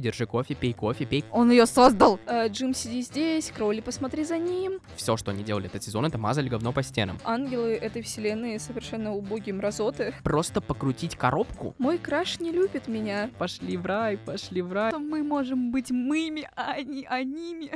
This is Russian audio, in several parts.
Держи кофе, пей кофе, пей. Он ее создал. Э, Джим, сиди здесь, Кроули, посмотри за ним. Все, что они делали этот сезон, это мазали говно по стенам. Ангелы этой вселенной совершенно убогие мразоты. Просто покрутить коробку. Мой краш не любит меня. Пошли в рай, пошли в рай. Мы можем быть мыми, а не аними.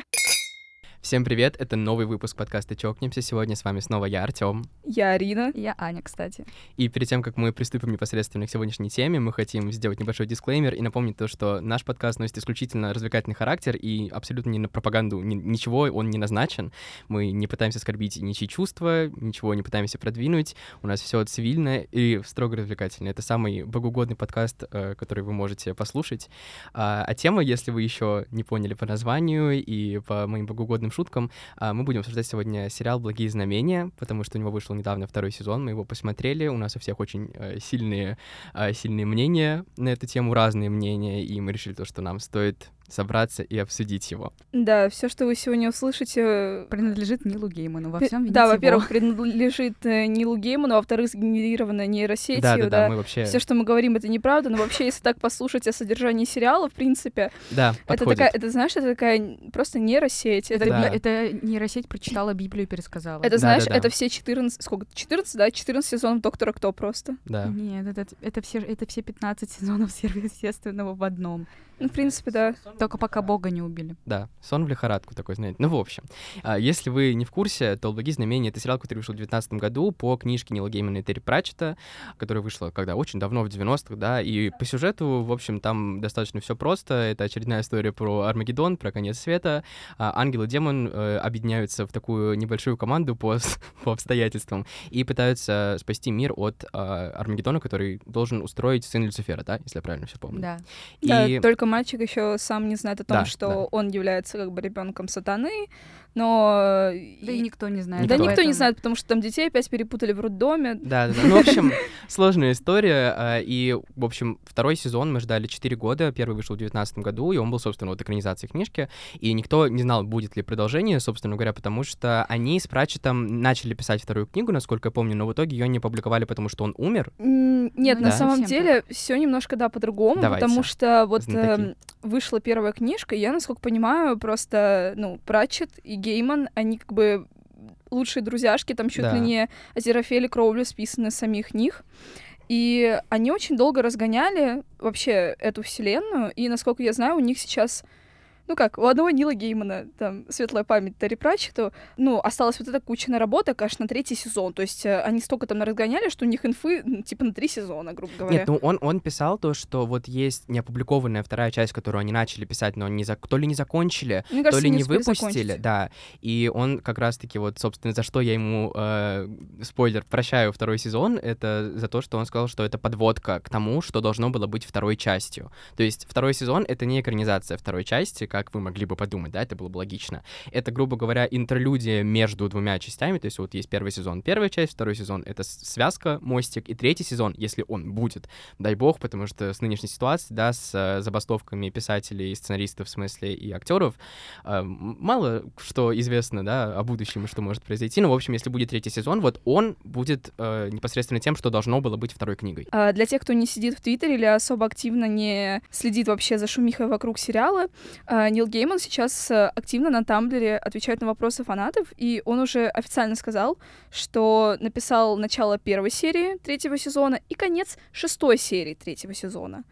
Всем привет, это новый выпуск подкаста «Чокнемся». Сегодня с вами снова я, Артем. Я Арина. Я Аня, кстати. И перед тем, как мы приступим непосредственно к сегодняшней теме, мы хотим сделать небольшой дисклеймер и напомнить то, что наш подкаст носит исключительно развлекательный характер и абсолютно не на пропаганду, ни, ничего он не назначен. Мы не пытаемся оскорбить ничьи чувства, ничего не пытаемся продвинуть. У нас все цивильно и строго развлекательно. Это самый богоугодный подкаст, э, который вы можете послушать. А, а тема, если вы еще не поняли по названию и по моим богоугодным шуткам, а, мы будем обсуждать сегодня сериал «Благие знамения», потому что у него вышел недавно второй сезон, мы его посмотрели, у нас у всех очень э, сильные, э, сильные мнения на эту тему, разные мнения, и мы решили то, что нам стоит собраться и обсудить его. Да, все, что вы сегодня услышите... Принадлежит Нилу Гейману, во всем Да, во-первых, принадлежит э, Нилу Гейману, а во-вторых, сгенерировано нейросетью, Да, да, да, да. мы вообще... Все, что мы говорим, это неправда, но вообще, если так послушать о содержании сериала, в принципе, Да, это такая, это знаешь, это такая просто нейросеть. Это, Да. Это нейросеть прочитала Библию и пересказала. это Да, знаешь, да, да. это все 14, сколько, 14, да, 14 сезонов Доктора Кто просто. Да. Нет, это, это, все, это все 15 сезонов сверхъестественного в одном. Ну, в принципе, да. Только пока Бога не убили. Да, сон в лихорадку такой, знаете. Ну, в общем, а, если вы не в курсе, то «Благие знамения» — это сериал, который вышел в 2019 году по книжке Нила Геймана и Терри Пратчета, которая вышла когда? Очень давно, в 90-х, да, и по сюжету, в общем, там достаточно все просто. Это очередная история про Армагеддон, про конец света. А, Ангел и демон э, объединяются в такую небольшую команду по, по обстоятельствам и пытаются спасти мир от а, Армагеддона, который должен устроить сын Люцифера, да, если я правильно все помню. Да. И... Да, только мальчик еще сам не знает о том, Да, что да. он является как бы ребенком сатаны, но Да и никто не знает. да никто. никто не знает, потому что там детей опять перепутали в роддоме. Да, да, да. Ну, в общем, сложная история. а, И, в общем, второй сезон мы ждали 4 года. Первый вышел в 2019 году, и он был, собственно, вот экранизацией книжки. И никто не знал, будет ли продолжение, собственно говоря, потому что они с Пратчетом начали писать вторую книгу, насколько я помню, но в итоге ее не опубликовали, потому что он умер. Нет, на самом деле все немножко да по-другому, потому что вот эм, вышла первая книжка, и я, насколько понимаю, просто ну Пратчет и Гейман, они как бы лучшие друзьяшки, там чуть Да. ли не Азерофель и Кроули списаны самих них. И они очень долго разгоняли вообще эту вселенную, и, насколько я знаю, у них сейчас ну как, у одного Нила Геймана, там, светлая память Терри Пратчету, ну, осталась вот эта куча наработок аж на третий сезон. То есть э, они столько там разгоняли, что у них инфы, типа, на три сезона, грубо говоря. Нет, ну он, он писал то, что вот есть неопубликованная вторая часть, которую они начали писать, но не за... то ли не закончили, Мне то кажется, ли не успели выпустили, закончить. да. И он как раз-таки вот, собственно, за что я ему, э, спойлер, прощаю второй сезон, это за то, что он сказал, что это подводка к тому, что должно было быть второй частью. То есть второй сезон — это не экранизация второй части, как вы могли бы подумать, да, это было бы логично. Это, грубо говоря, интерлюдия между двумя частями, то есть вот есть первый сезон, первая часть, второй сезон — это связка, мостик, и третий сезон, если он будет, дай бог, потому что с нынешней ситуацией, да, с э, забастовками писателей, сценаристов, в смысле, и актеров, э, мало что известно, да, о будущем что может произойти. Но, в общем, если будет третий сезон, вот он будет э, непосредственно тем, что должно было быть второй книгой. А, Для тех, кто не сидит в Твиттере или особо активно не следит вообще за шумихой вокруг сериала, а, Нил Гейман сейчас э, активно на Тамблере отвечает на вопросы фанатов, и он уже официально сказал, что написал начало первой серии третьего сезона и конец шестой серии третьего сезона.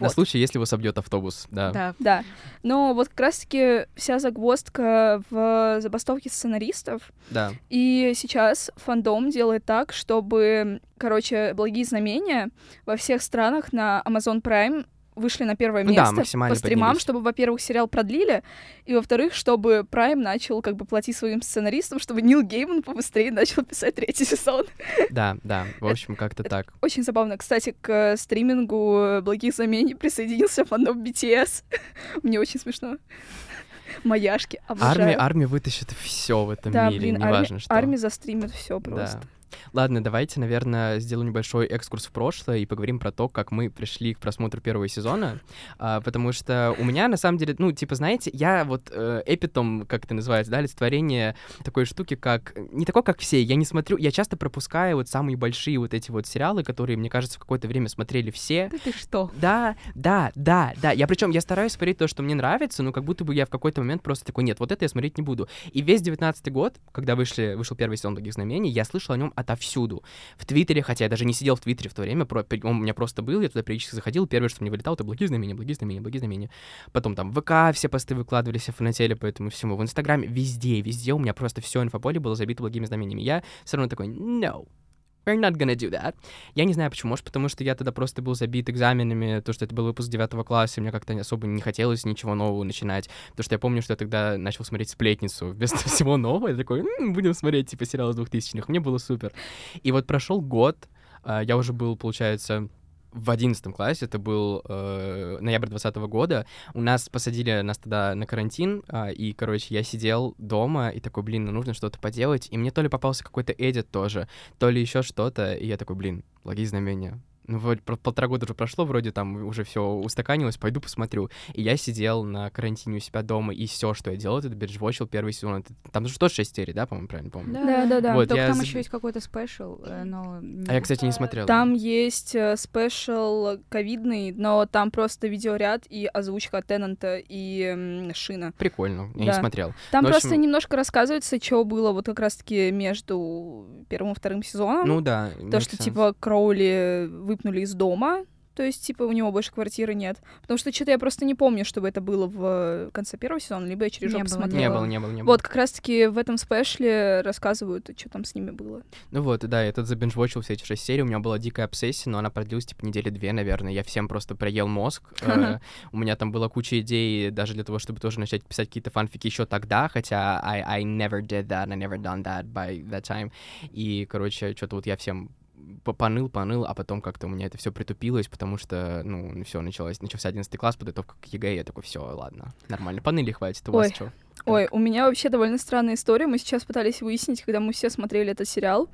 На Вот. случай, если его собьет автобус, да. Да. Да, но вот как раз-таки вся загвоздка в забастовке сценаристов, Да. и сейчас фандом делает так, чтобы, короче, благие знамения во всех странах на Amazon Prime вышли на первое Ну да, место максимально по стримам, поднялись. чтобы, во-первых, сериал продлили, и, во-вторых, чтобы Prime начал как бы платить своим сценаристам, чтобы Нил Гейман побыстрее начал писать третий сезон. Да, да, в общем, как-то так. Очень забавно. Кстати, к стримингу благих знамений присоединился фандом BTS. Мне очень смешно. Маяшки, обожаю. Армия, армия вытащит все в этом да, мире, блин, неважно арми- что. армия застримит все просто. Да. Ладно, давайте, наверное, сделаем небольшой экскурс в прошлое и поговорим про то, как мы пришли к просмотру первого сезона, а, потому что у меня, на самом деле, ну, типа, знаете, я вот э, эпитом, как это называется, да, олицетворение такой штуки, как... Не такой, как все, я не смотрю, я часто пропускаю вот самые большие вот эти вот сериалы, которые, мне кажется, в какое-то время смотрели все. Да ты что? Да, да, да, да. Я причем я стараюсь смотреть то, что мне нравится, но как будто бы я в какой-то момент просто такой, нет, вот это я смотреть не буду. И весь девятнадцатый год, когда вышли, вышел первый сезон «Благих знамений», я слышал о нем отовсюду. В Твиттере, хотя я даже не сидел в Твиттере в то время, про, он у меня просто был, я туда периодически заходил, первое, что мне вылетало, это «Благие знамения», «Благие знамения», «Благие знамения». Потом там в ВК все посты выкладывались, фанатели по этому всему. В Инстаграме, везде, везде у меня просто все инфополе было забито благими знамениями. Я все равно такой, no, we're not gonna do that. Я не знаю почему, может, потому что я тогда просто был забит экзаменами, то, что это был выпуск девятого класса, и мне как-то особо не хотелось ничего нового начинать. Потому что я помню, что я тогда начал смотреть «Сплетницу» вместо всего нового. Я такой, «М, будем смотреть, типа, сериал из двухтысячных. Мне было супер. И вот прошел год, а, я уже был, получается, в одиннадцатом классе, это был э, ноябрь двадцатого года, у нас посадили нас тогда на карантин, а, и, короче, я сидел дома и такой, блин, ну нужно что-то поделать, и мне то ли попался какой-то эдит тоже, то ли еще что-то, и я такой, блин, благие знамения, ну, вроде пол- полтора года уже прошло, вроде там уже все устаканилось, пойду посмотрю. И я сидел на карантине у себя дома, и все, что я делал, это биджвотчил первый сезон. Это- там же тоже 6 серий, да, по-моему, правильно помню? Да-да-да. Вот, Только я там еще есть какой-то special, э, но... А я, кстати, не смотрел. Там есть э, special ковидный, но там просто видеоряд и озвучка Теннанта и Шина. Прикольно, я не Да. смотрел. Там Ну, в просто общем- немножко рассказывается, что было вот как раз-таки между первым и вторым сезоном. Ну да. То, что, sense. типа, Кроули выпнули из дома, то есть, типа, у него больше квартиры нет. Потому что что-то я просто не помню, чтобы это было в конце первого сезона, либо я через жопу было, смотрела. Не было, не было, не было. Вот, как раз-таки в этом special е рассказывают, что там с ними было. Ну вот, да, я тут за binge-watch ил все эти шесть серий, у меня была дикая обсессия, но она продлилась, типа, недели две, наверное. Я всем просто проел мозг. Э, У меня там была куча идей даже для того, чтобы тоже начать писать какие-то фанфики еще тогда, хотя I, I never did that, I never done that by that time. И, короче, что-то вот я всем поныл, поныл, а потом как-то у меня это все притупилось, потому что, ну, все началось, начался 11 класс, подготовка к ЕГЭ, я такой, все, ладно, нормально, поныли, хватит, у вас Ой. что? Ой, у меня вообще довольно странная история. Мы сейчас пытались выяснить, когда мы все смотрели этот сериал.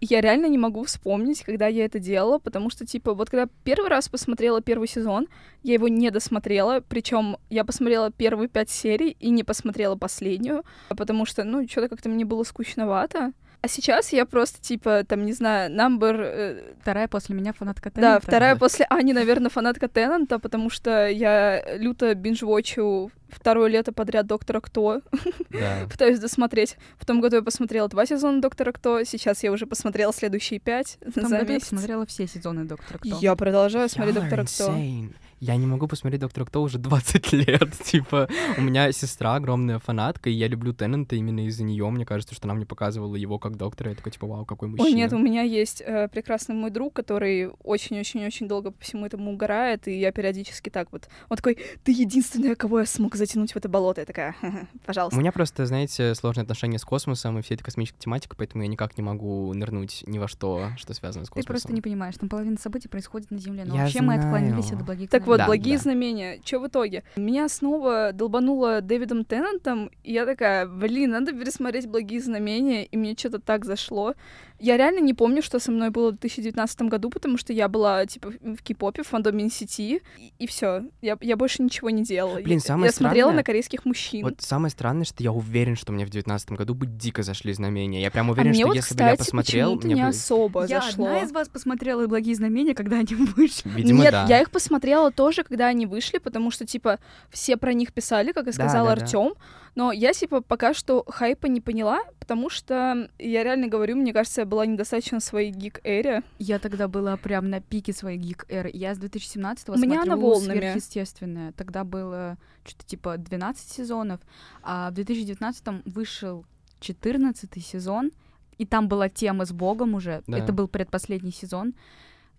Я реально не могу вспомнить, когда я это делала, потому что, типа, вот когда первый раз посмотрела первый сезон, я его не досмотрела, причем я посмотрела первые пять серий и не посмотрела последнюю, потому что, ну, что-то как-то мне было скучновато. А сейчас я просто, типа, там, не знаю, number... э, Вторая после меня фанатка да, Теннанта. вторая после Ани, наверное, фанатка Теннанта, потому что я люто бинж-вотчу второе лето подряд Доктора Кто, Да. пытаюсь досмотреть. В том году я посмотрела два сезона Доктора Кто, сейчас я уже посмотрела следующие пять В том за году я месяц. посмотрела все сезоны Доктора Кто. Я продолжаю смотреть Доктора Кто. insane. Я не могу посмотреть Доктора Кто уже 20 лет. Типа, у меня сестра огромная фанатка, и я люблю Теннанта именно из-за нее. Мне кажется, что она мне показывала его как доктора. Я такой, типа, вау, какой мужчина. Ой, нет, у меня есть э, прекрасный мой друг, который очень-очень-очень долго по всему этому угорает, и я периодически так вот... Он такой, ты единственная, кого я смог затянуть в это болото. Я такая, «Ха-ха, У пожалуйста. меня просто, знаете, сложные отношения с космосом и всей этой космической тематикой, поэтому я никак не могу нырнуть ни во что, что связано с Ты космосом. просто не понимаешь, там половина событий происходит на Земле, но Я вообще мы отклонились знаю. от благих Так вот. Да, благие да. знамения. Что в итоге? Меня снова долбануло Дэвидом Теннантом, и я такая, блин, надо пересмотреть благие знамения, и мне что-то так зашло. Я реально не помню, что со мной было в 2019 году, потому что я была, типа, в кей-попе, в фандоме NCT, и, все. Я, я больше ничего не делала. Блин, я, самое я смотрела странное- на корейских мужчин. Вот самое странное, что я уверен, что мне в девятнадцатом году бы дико зашли знамения. Я прям а уверен, мне что вот, если бы я кстати, посмотрел, мне не бы... особо Я зашло. одна из вас посмотрела благие знамения, когда они вышли. Видимо, Нет, да. я их посмотрела тоже, когда они вышли, потому что, типа, все про них писали, как и сказал да, да. Артем. Но я, типа, пока что хайпа не поняла, потому что, я реально говорю, мне кажется, я была недостаточно в своей гик-эре. Я тогда была прям на пике своей гик-эры. Я с 2017-го У меня смотрю она волнами. сверхъестественное. Тогда было что-то типа 12 сезонов, а в 2019-м вышел 14 сезон, и там была тема с Богом уже. Да. Это был предпоследний сезон.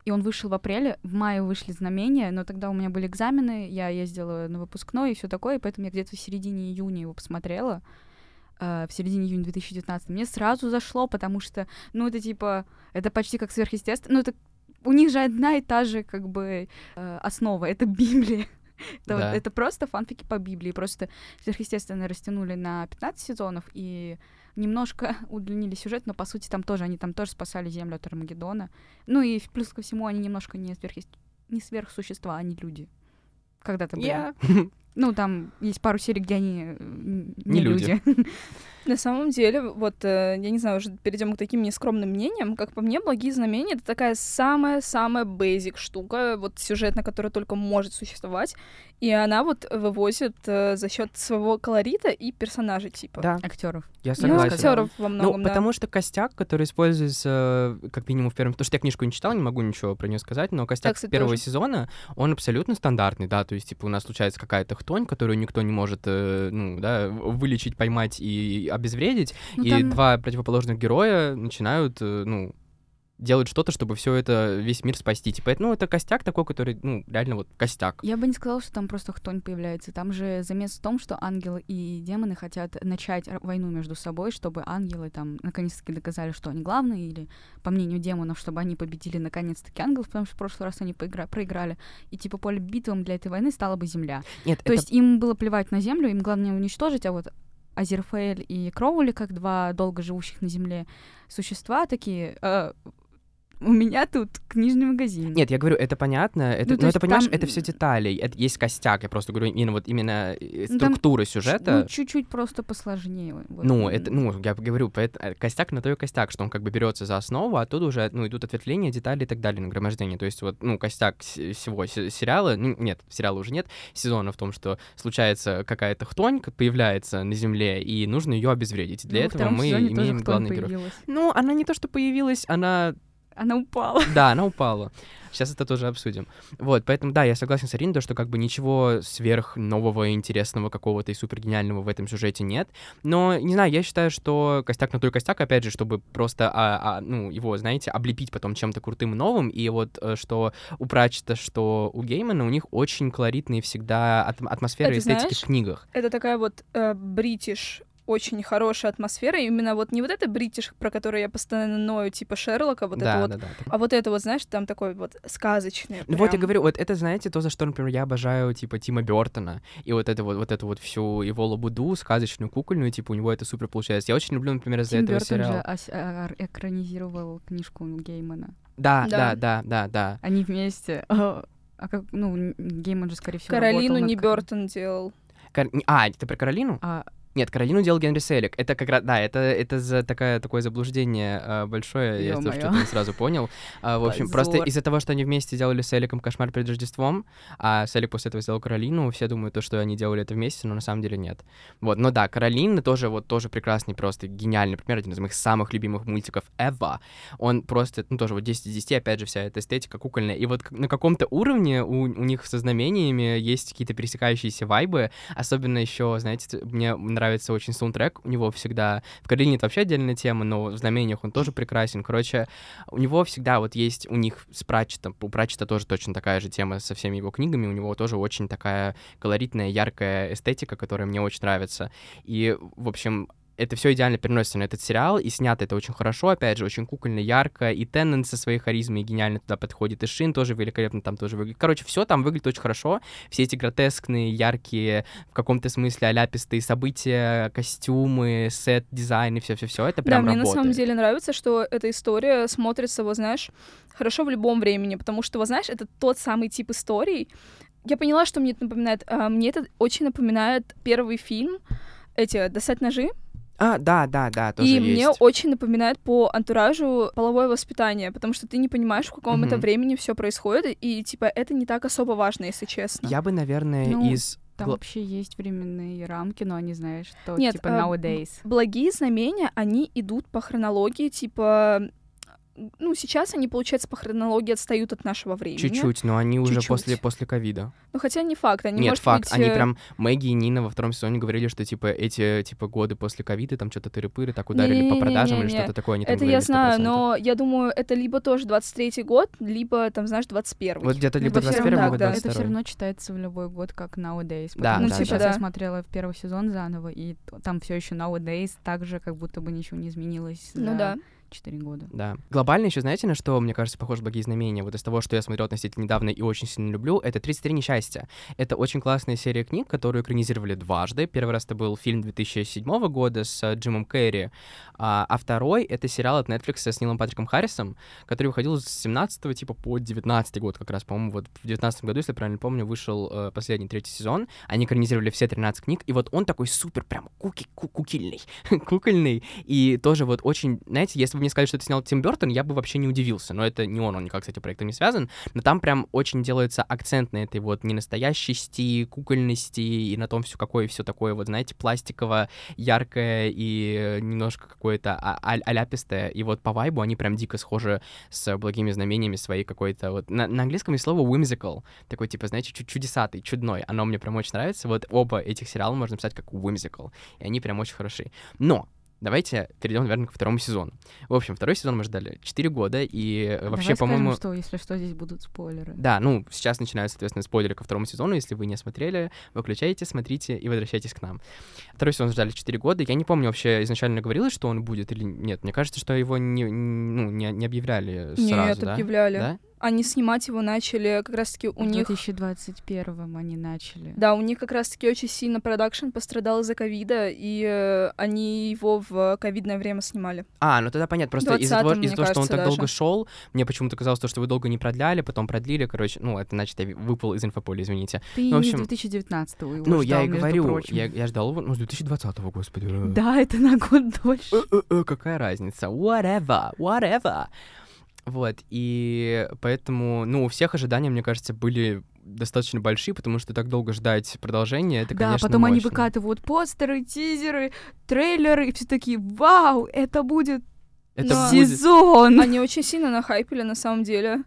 И он вышел в апреле, в мае вышли знамения, но тогда у меня были экзамены, я ездила на выпускной и все такое, и поэтому я где-то в середине июня его посмотрела, э, в середине июня 2019. Мне сразу зашло, потому что, ну, это типа, это почти как сверхъестественно, ну, это у них же одна и та же, как бы, э, основа, это Библия. Это, вот- Да. это просто фанфики по Библии. Просто сверхъестественно растянули на 15 сезонов и немножко удлинили сюжет, но по сути там тоже, они там тоже спасали Землю от Армагеддона. Ну и плюс ко всему они немножко не, сверхъес- не сверхсущества, они люди. Когда-то были. Я- Ну, там есть пару серий, где они э, не, Не люди. люди. На самом деле, вот, э, я не знаю, уже перейдем к таким нескромным мнениям. Как по мне, «Благие знамения» — это такая самая-самая бейзик штука, вот сюжетная, которая только может существовать. И она вот вывозит э, за счет своего колорита и персонажей, типа. Да, Актеров. я Ну, согласен. актеров во Ну, многом, да. потому что костяк, который используется, как минимум, в первом... Потому что я книжку не читал, не могу ничего про нее сказать, но костяк кстати, первого тоже. сезона, он абсолютно стандартный, да, то есть, типа, у нас случается какая-то хтонь, которую никто не может, э, ну, да, вылечить, поймать и обезвредить, Ну, и там- два противоположных героя начинают, э, ну, делать что-то, чтобы все это, весь мир спасти. Типа, это, ну, это костяк такой, который, ну, реально вот костяк. Я бы не сказала, что там просто хтонь появляется. Там же замес в том, что ангелы и демоны хотят начать войну между собой, чтобы ангелы там наконец-таки доказали, что они главные, или, по мнению демонов, чтобы они победили наконец-таки ангелов, потому что в прошлый раз они поигра- проиграли. И типа поле битвам для этой войны стала бы земля. Нет, То это есть им было плевать на землю, им главное уничтожить, а вот Азерфейль и Кроули, как два долго живущих на земле существа, такие... «Э, у меня тут книжный магазин. Нет, я говорю, это понятно, это, Ну, есть это, понимаешь, там- это все детали, это есть костяк, я просто говорю именно вот именно э, Ну, структура сюжета. Ну, чуть-чуть просто посложнее. вот. Ну, это, ну, я говорю, поэт- э, костяк на то и костяк, что он как бы берется за основу, а оттуда уже, ну, идут ответвления, детали и так далее, нагромождение. То есть вот, ну, костяк с- всего се- сериала, ну, нет, сериала уже нет, сезона в том, что случается какая-то хтонь, появляется на Земле, и нужно ее обезвредить. Для Ну, этого мы имеем героев. появилась. Ну, она не то, что появилась, она Она упала. да, она упала. Сейчас это тоже обсудим. Вот, поэтому, да, я согласен с Ариной, то, что как бы ничего сверх нового, интересного какого-то и супер гениального в этом сюжете нет. Но, не знаю, я считаю, что костяк на той костяк, опять же, чтобы просто, а, а, ну, его, знаете, облепить потом чем-то крутым и новым. И вот, э, что у Пратчета, что у Геймана, у них очень колоритные всегда атм- атмосферы и эстетики знаешь, в книгах. Это такая вот э, бритиш очень хорошая атмосфера, именно вот не вот это бритиш, про который я постоянно ною, типа Шерлока, вот да, это вот, да, да, так. а вот это вот, знаешь, там такой вот сказочный. Ну вот я прям. говорю, вот это, знаете, то, за что, например, я обожаю, типа, Тима Бертона, и вот это вот, вот эту вот всю его лабуду, сказочную, кукольную, типа, у него это супер получается. Я очень люблю, например, из-за Тим этого Бёртон же сериала. ос- а- экранизировал книжку Геймана. Да, Да. да, да, да, да. Они вместе. А а как, ну, Гейман же, скорее всего, Каролину не Бертон делал. Кар- А, ты про Каролину? А, Нет, Каролину делал Генри Селик. Это как раз, да, это, это за такая, такое заблуждение а, большое, я тоже Ё-моё. что-то не сразу понял. А, в общем, просто из-за того, что они вместе делали с Эликом «Кошмар перед Рождеством», а Селик после этого сделал Каролину, все думают, то, что они делали это вместе, но на самом деле нет. Вот, но да, Каролина тоже, вот, тоже прекрасный, просто гениальный пример, один из моих самых любимых мультиков ever. Он просто, ну, тоже вот 10 из 10, опять же, вся эта эстетика кукольная. И вот на каком-то уровне у, у них со знамениями есть какие-то пересекающиеся вайбы, особенно еще, знаете, мне нравится очень саундтрек, у него всегда, в Каролине это вообще отдельная тема, но в знамениях он тоже прекрасен. Короче, у него всегда вот есть, у них с Пратчетом, у Пратчета тоже точно такая же тема со всеми его книгами, у него тоже очень такая колоритная, яркая эстетика, которая мне очень нравится. И, в общем, это все идеально переносится на этот сериал, и снято это очень хорошо, опять же, очень кукольно, ярко, и Теннант со своей харизмой гениально туда подходит, и Шин тоже великолепно там тоже выглядит. Короче, все там выглядит очень хорошо, все эти гротескные, яркие, в каком-то смысле аляпистые события, костюмы, сет, дизайн и все-все-все, это прям да, мне работает. на самом деле нравится, что эта история смотрится, вот знаешь, хорошо в любом времени, потому что, вот знаешь, это тот самый тип историй. Я поняла, что мне это напоминает. А, мне это очень напоминает первый фильм, эти «Достать ножи», А, да, да, да, тоже и есть. мне очень напоминает по антуражу половое воспитание, потому что ты не понимаешь, в каком это Мгм. времени все происходит, и типа это не так особо важно, если честно. Я бы, наверное, Ну, из... там гла- вообще есть временные рамки, но они, знаешь, что Нет, типа а, nowadays. Благие знамения, они идут по хронологии, типа, ну сейчас они, получается, по хронологии отстают от нашего времени. Чуть-чуть, но они уже Чуть-чуть. после, после ковида. Ну хотя не факт, они Нет, может факт. быть, Они э, прям Мэгги и Нина во втором сезоне говорили, что типа эти типа годы после ковида там что-то тыры-пыры так ударили по продажам или что-то такое. Они Это я знаю, 100%. но я думаю, это либо тоже 23-й год, либо там, знаешь, 21-й. Вот где-то либо Либо всё 21 равно, либо да. Это все 22 равно читается в любой год как nowadays. Да, потому да, что да. сейчас да. я смотрела в первый сезон заново, и там все еще nowadays, так же, как будто бы ничего не изменилось Ну за да. 4 года. Да. Глобально еще, знаете, на что, мне кажется, похоже «Благие знамения»? Вот из того, что я смотрел относительно недавно и очень сильно люблю, это «33 несчастья». Это очень классная серия книг, которую экранизировали дважды. Первый раз это был фильм 2007 года с э, Джимом Керри, а, а второй — это сериал от Netflix с Нилом Патриком Харрисом, который выходил с 17 типа по 19 год как раз, по-моему, вот в 19 году, если я правильно помню, вышел э, последний третий сезон. Они экранизировали все 13 книг, и вот он такой супер прям куки ку кукольный, кукольный, и тоже вот очень, знаете, если бы мне сказали, что это снял Тим Бертон, я бы вообще не удивился, но это не он, он никак с этим проектом не связан, но там прям очень делается акцент на этой вот ненастоящести, кукольности и на том все какое все такое вот, знаете, пластиковое, яркое и немножко какое-то а- а- аляпистое, и вот по вайбу они прям дико схожи с благими знамениями своей какой-то вот, на, на английском есть слово whimsical, такой типа, знаете, чуть чудесатый, чудной, оно мне прям очень нравится, вот оба этих сериала можно писать как whimsical, и они прям очень хороши. Но Давайте перейдем, наверное, к второму сезону. В общем, второй сезон мы ждали 4 года, и э, вообще, по-моему... что, если что, здесь будут спойлеры. Да, ну, сейчас начинаются, соответственно, спойлеры ко второму сезону. Если вы не смотрели, выключайте, смотрите и возвращайтесь к нам. Второй сезон ждали 4 года. Я не помню, вообще изначально говорилось, что он будет или нет. Мне кажется, что его не, ну, не, не объявляли сразу, Нет, да? объявляли. Да? Они снимать его начали как раз-таки у в них... 2021 они начали. Да, у них как раз-таки очень сильно продакшн пострадал из-за ковида, и э, они его в ковидное время снимали. А, ну тогда понятно. Просто из-за 20-м, того, из-за того, что он кажется, так долго даже. шел, мне почему-то казалось, то, что вы долго не продляли, потом продлили, короче, ну, это значит, я выпал из инфополя, извините. Ты Ну, в не с общем, 2019 его ну, я ждал, и между говорю, прочим. я, я ждал его, ну, с 2020-го, господи. э. Да, это на год дольше. Э-э-э, какая разница? Whatever, whatever. Вот, и поэтому, ну, у всех ожидания, мне кажется, были достаточно большие, потому что так долго ждать продолжения, это, да, конечно, потом они мощно. выкатывают постеры, тизеры, трейлеры, и все такие, вау, это будет Это Но- будет- сезон. Они очень сильно нахайпили на самом деле.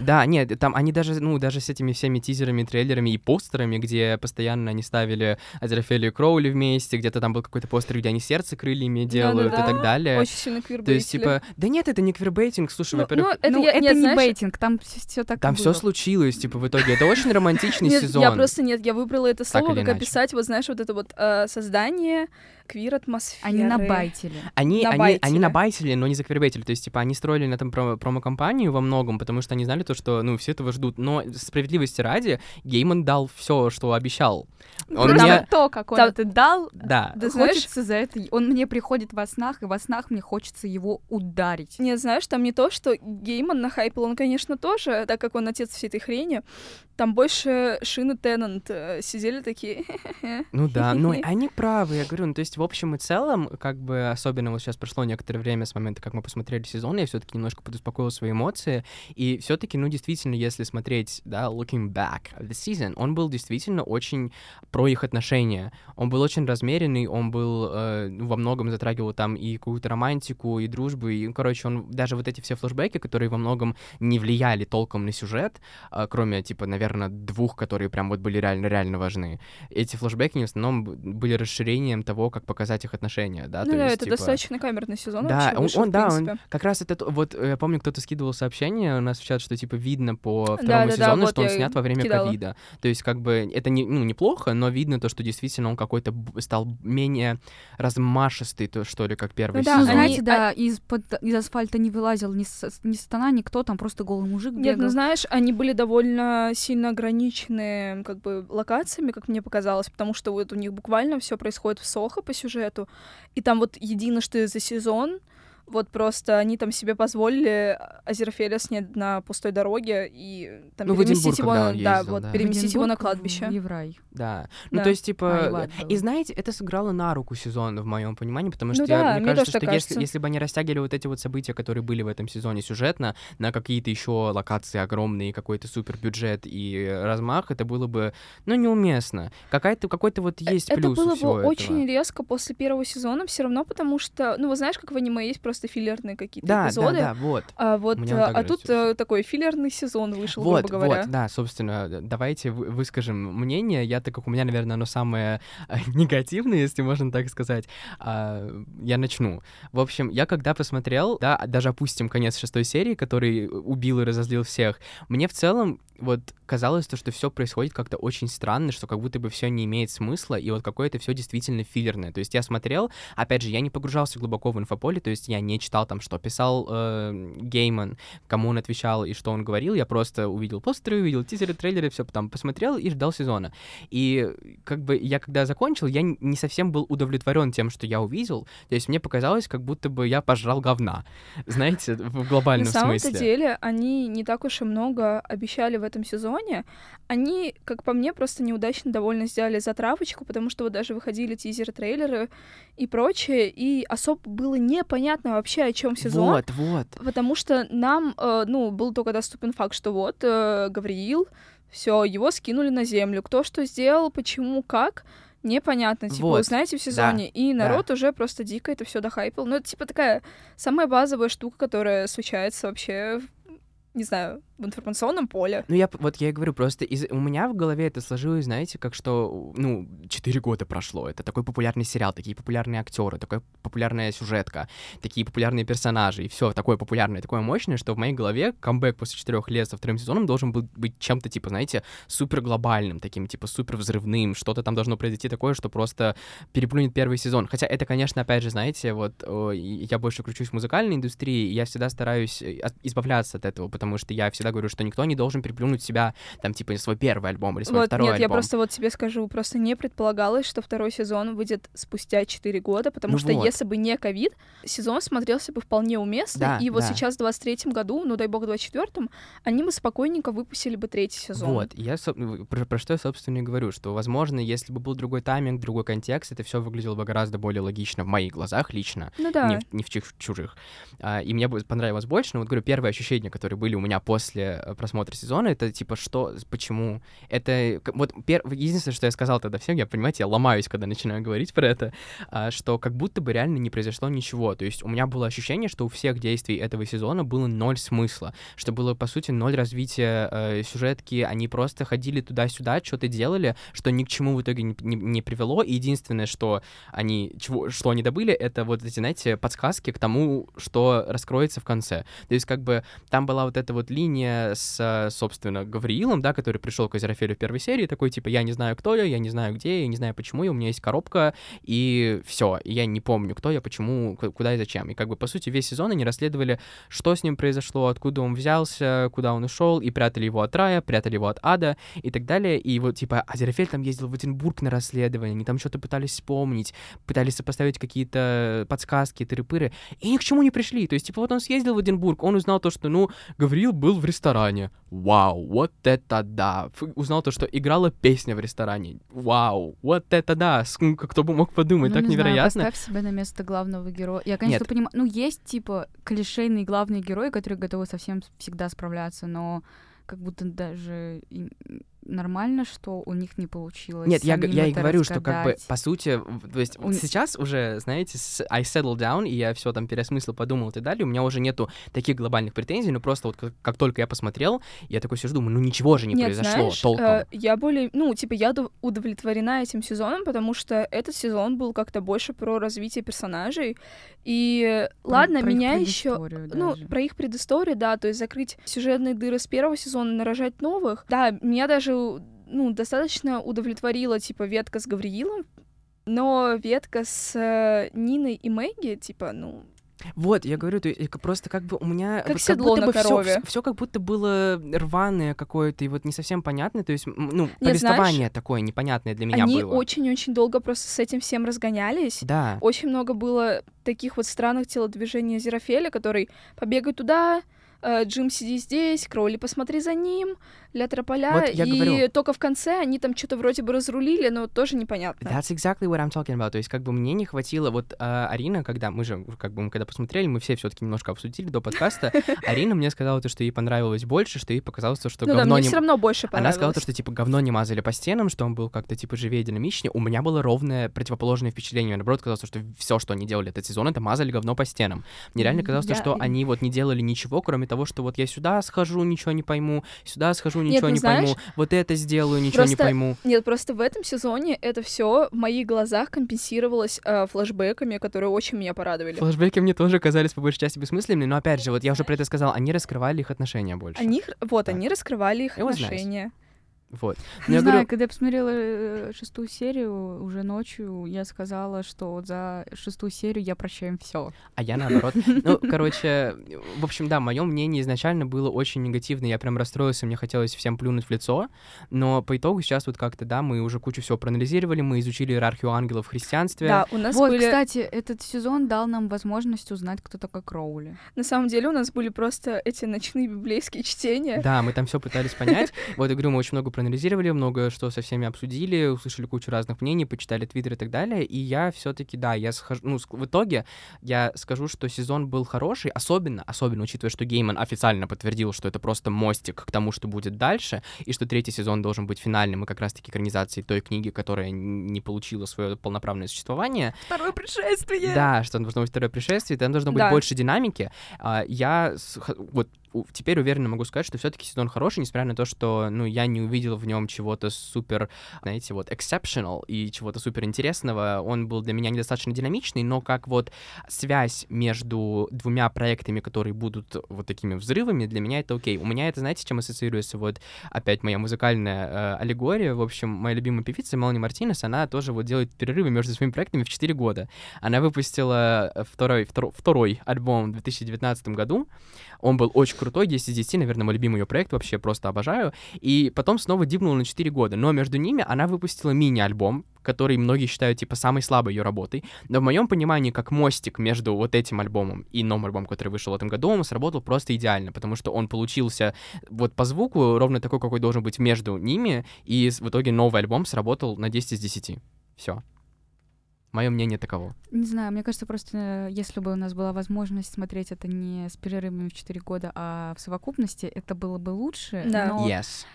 Да, нет, там они даже, ну, даже с этими всеми тизерами, трейлерами и постерами, где постоянно они ставили Азерафелию и Кроули вместе, где-то там был какой-то постер, где они сердце крыльями делают и Да-да-да. так далее. Очень сильно То есть, типа, да нет, это не квирбейтинг, слушай, Ну, во-первых, ну, это ну, я- это нет, не знаешь, бейтинг, там все так и там все случилось, типа, в итоге. Это очень романтичный сезон. я просто нет, я выбрала это слово, как описать, вот знаешь, вот это вот э, создание квир-атмосферы. Они набайтили. Они, они, они Набайтили. набайтили, но не заквербейтили. То есть, типа, они строили на этом промо- промо-компанию во многом, потому что они знали то, что, ну, все этого ждут. Но справедливости ради, Гейман дал все, что обещал. Он Просто мне... то, как он Там- это дал, Да. Да знаешь- хочется за это... Он мне приходит во снах, и во снах мне хочется его ударить. Нет, знаешь, там не то, что Гейман нахайпил, он, конечно, тоже, так как он отец всей этой хрени. Там больше Шин и Теннант э, сидели такие. Ну да, ну и они правы, я говорю, ну то есть в общем и целом, как бы особенно вот сейчас прошло некоторое время с момента, как мы посмотрели сезон, я все-таки немножко подуспокоил свои эмоции, и все-таки, ну действительно, если смотреть, да, looking back at the season, он был действительно очень про их отношения, он был очень размеренный, он был э, ну, во многом затрагивал там и какую-то романтику, и дружбу, и, ну, короче, он даже вот эти все флешбеки, которые во многом не влияли толком на сюжет, а, кроме, типа, наверное, двух, которые прям вот были реально-реально важны. Эти флешбеки в основном были расширением того, как показать их отношения, да, Ну то да, есть, это типа, достаточно камерный сезон Да, вообще он, вышел, он- в да, он как раз это, т- вот э, я помню, кто-то скидывал сообщение у нас в чат, что типа видно по второму Да-да-да, сезону, вот что он я снят во время кидала. ковида. То есть как бы это не, ну, неплохо, но видно то, что действительно он какой-то стал менее размашистый, то, что ли, как первый Ну да, сезон. Знаете, да, из, из асфальта не вылазил ни, с, ни сатана, никто, там просто голый мужик Нет, бегал. ну знаешь, они были довольно сильно ограничены как бы локациями, как мне показалось, потому что вот у них буквально все происходит в Сохо по сюжету, и там вот единожды за сезон вот просто они там себе позволили Азерфеля снять на пустой дороге и там Ну, переместить его, на- он да, ездил, вот да. переместить его на кладбище. В Еврай. Да. Ну, Да. то есть, типа, да. и знаете, это сыграло на руку сезона, в моем понимании, потому Ну что да, я, мне мне кажется, что так если, кажется. если бы они растягивали вот эти вот события, которые были в этом сезоне сюжетно, на какие-то еще локации огромные, какой-то супер бюджет и размах, это было бы, ну, неуместно. Какая-то, какой-то вот есть это плюс у было бы всего очень этого. резко после первого сезона, все равно, потому что, ну, вы знаешь, как в аниме есть просто филлерные какие-то Да, эпизоды. да, да, вот. А вот, Мне э, так а тут э, такой филлерный сезон вышел, Вот, грубо говоря. вот, да, собственно, д- давайте вы- выскажем мнение. Я, так как у меня, наверное, оно самое э, негативное, если можно так сказать, а, я начну. В общем, я когда посмотрел, да, даже опустим конец шестой серии, который убил и разозлил всех, мне в целом вот казалось то, что все происходит как-то очень странно, что как будто бы все не имеет смысла, и вот какое-то все действительно филлерное. То есть я смотрел, опять же, я не погружался глубоко в инфополе, то есть я не читал там, что писал э, Гейман, кому он отвечал и что он говорил, я просто увидел постеры, увидел тизеры, трейлеры, все там посмотрел и ждал сезона. И как бы я когда закончил, я не совсем был удовлетворен тем, что я увидел, то есть мне показалось, как будто бы я пожрал говна, знаете, в глобальном смысле. На самом деле они не так уж и много обещали в этом сезоне. Они, как по мне, просто неудачно довольно сделали затравочку, потому что вот даже выходили тизеры, трейлеры и прочее, и особо было непонятно вообще, о чем сезон. Вот, вот. Потому что нам, э, ну, был только доступен факт, что вот э, Гавриил, все, его скинули на землю. Кто что сделал, почему, как непонятно, типа, вот. узнаете в сезоне, да. и народ да. уже просто дико это все дохайпил. Ну, это, типа, такая самая базовая штука, которая случается вообще не знаю, в информационном поле. Ну, я вот я и говорю, просто из, у меня в голове это сложилось, знаете, как что, ну, четыре года прошло. Это такой популярный сериал, такие популярные актеры, такая популярная сюжетка, такие популярные персонажи, и все такое популярное, такое мощное, что в моей голове камбэк после четырех лет со вторым сезоном должен был быть чем-то, типа, знаете, супер глобальным, таким, типа, супер взрывным, что-то там должно произойти такое, что просто переплюнет первый сезон. Хотя это, конечно, опять же, знаете, вот я больше кручусь в музыкальной индустрии, и я всегда стараюсь э, избавляться от этого, потому что я всегда говорю, что никто не должен переплюнуть себя, там, типа, свой первый альбом или свой вот, второй нет, альбом. я просто вот тебе скажу, просто не предполагалось, что второй сезон выйдет спустя 4 года, потому ну что вот. если бы не ковид, сезон смотрелся бы вполне уместно, да, и вот да. сейчас в 23-м году, ну, дай бог, в 24-м, они бы спокойненько выпустили бы третий сезон. Вот, я, про, про что я, собственно, и говорю, что, возможно, если бы был другой тайминг, другой контекст, это все выглядело бы гораздо более логично в моих глазах лично, ну, да. не, не в чужих. А, и мне бы понравилось больше, но вот говорю, первые ощущения, которые были у меня после Э, просмотра сезона, это типа что, почему, это вот пер... единственное, что я сказал тогда всем, я, понимаете, я ломаюсь, когда начинаю говорить про это, а, что как будто бы реально не произошло ничего, то есть у меня было ощущение, что у всех действий этого сезона было ноль смысла, что было, по сути, ноль развития э, сюжетки, они просто ходили туда-сюда, что-то делали, что ни к чему в итоге не, не, не привело, и единственное, что они, чего, что они добыли, это вот эти, знаете, подсказки к тому, что раскроется в конце, то есть как бы там была вот эта вот линия с, собственно, Гавриилом, да, который пришел к Азерафелю в первой серии, такой, типа, я не знаю, кто я, я не знаю, где, я не знаю, почему, и у меня есть коробка, и все, я не помню, кто я, почему, куда и зачем. И как бы, по сути, весь сезон они расследовали, что с ним произошло, откуда он взялся, куда он ушел, и прятали его от рая, прятали его от ада, и так далее. И вот, типа, Азерафель там ездил в Эдинбург на расследование, они там что-то пытались вспомнить, пытались сопоставить какие-то подсказки, тыры-пыры, и ни к чему не пришли. То есть, типа, вот он съездил в Эдинбург, он узнал то, что, ну, Гавриил был в ресторане, ресторане. Вау, вот это да. Узнал то, что играла песня в ресторане. Вау, вот это да. Кто бы мог подумать, ну, так не невероятно. Знаю, поставь себя на место главного героя. Я, конечно, понимаю. Ну, есть, типа, клишейные главные герои, которые готовы совсем всегда справляться, но как будто даже нормально, что у них не получилось. Нет, я, я и говорю, разгадать. что как бы по сути, то есть у... сейчас уже, знаете, I settle down, и я все там переосмыслил, подумал и так далее, у меня уже нету таких глобальных претензий, но просто вот как, как только я посмотрел, я такой сижу, думаю, ну ничего же не Нет, произошло знаешь, толком. Э, я более, ну, типа, я удовлетворена этим сезоном, потому что этот сезон был как-то больше про развитие персонажей, и про, ладно, про меня еще, ну, про их предысторию, да, то есть закрыть сюжетные дыры с первого сезона, нарожать новых, да, меня даже ну, достаточно удовлетворила, типа, ветка с Гавриилом, но ветка с э, Ниной и Мэгги, типа, ну, вот, я говорю, то есть, просто как бы у меня... Как вот, как будто бы корове. Все, как будто было рваное какое-то и вот не совсем понятное, то есть, ну, Нет, повествование знаешь, такое непонятное для меня они было. Они очень-очень долго просто с этим всем разгонялись. Да. Очень много было таких вот странных телодвижений Зерафеля, который побегает туда, э, Джим, сиди здесь, Кроули, посмотри за ним, ля трополя, вот и говорю. только в конце они там что-то вроде бы разрулили, но тоже непонятно. That's exactly what I'm talking about. То есть как бы мне не хватило, вот э, Арина, когда мы же, как бы мы когда посмотрели, мы все все таки немножко обсудили до подкаста, Арина мне сказала то, что ей понравилось больше, что ей показалось то, что ну, говно да, мне не... все равно больше Она сказала то, что типа говно не мазали по стенам, что он был как-то типа живее динамичнее. У меня было ровное противоположное впечатление. Наоборот, казалось, что все, что они делали этот сезон, это мазали говно по стенам. Мне реально казалось, Я... то, что они вот не делали ничего, кроме того, что вот я сюда схожу, ничего не пойму, сюда схожу, ничего ну не знаешь, пойму, вот это сделаю, ничего не просто пойму. Нет, просто в этом сезоне это все в моих глазах компенсировалось э, флешбэками, которые очень меня порадовали. Флэшбэки мне тоже казались по большей части бессмысленными, но опять же, вот я уже про это сказал, они раскрывали их отношения больше. Они, вот, Да. они раскрывали их It was nice. Вот. Не я знаю, говорю, когда я посмотрела э, шестую серию уже ночью, я сказала, что вот за шестую серию я прощаю им все. а я наоборот. Ну, короче, в общем, да, мое мнение изначально было очень негативное. Я прям расстроился, мне хотелось всем плюнуть в лицо. Но по итогу сейчас вот как-то, да, мы уже кучу всего проанализировали, мы изучили иерархию ангелов в христианстве. Да, у нас Вот, были... кстати, этот сезон дал нам возможность узнать, кто такой Кроули. На самом деле у нас были просто эти ночные библейские чтения. Да, мы там все пытались понять. Вот, я говорю, мы очень много проанализировали, много что со всеми обсудили, услышали кучу разных мнений, почитали твиттер и так далее. И я все-таки, да, я схожу. Ну, в итоге я скажу, что сезон был хороший, особенно, особенно учитывая, что Гейман официально подтвердил, что это просто мостик к тому, что будет дальше, и что третий сезон должен быть финальным и как раз-таки экранизацией той книги, которая не получила свое полноправное существование. Второе пришествие! Да, что должно быть второе пришествие, там должно быть Да. больше динамики. А, Я вот теперь уверенно могу сказать, что все-таки сезон хороший, несмотря на то, что ну я не увидел в нем чего-то супер, знаете, вот exceptional и чего-то супер интересного. Он был для меня недостаточно динамичный, но как вот связь между двумя проектами, которые будут вот такими взрывами, для меня это окей. У меня это, знаете, чем ассоциируется? Вот опять моя музыкальная э, аллегория. В общем, моя любимая певица Мелани Мартинес, она тоже вот делает перерывы между своими проектами в 4 года. Она выпустила э, второй, второй, второй альбом в 2019 году. Он был очень крутой, 10 из 10, наверное, мой любимый ее проект, вообще просто обожаю. И потом снова дипнула на 4 года. Но между ними она выпустила мини-альбом, который многие считают, типа, самой слабой ее работой. Но в моем понимании, как мостик между вот этим альбомом и новым альбомом, который вышел в этом году, он сработал просто идеально, потому что он получился вот по звуку ровно такой, какой должен быть между ними, и в итоге новый альбом сработал на 10 из 10. Все. Мое мнение таково. Не знаю, мне кажется, просто э, если бы у нас была возможность смотреть это не с перерывами в 4 года, а в совокупности, это было бы лучше. Да. но Yes.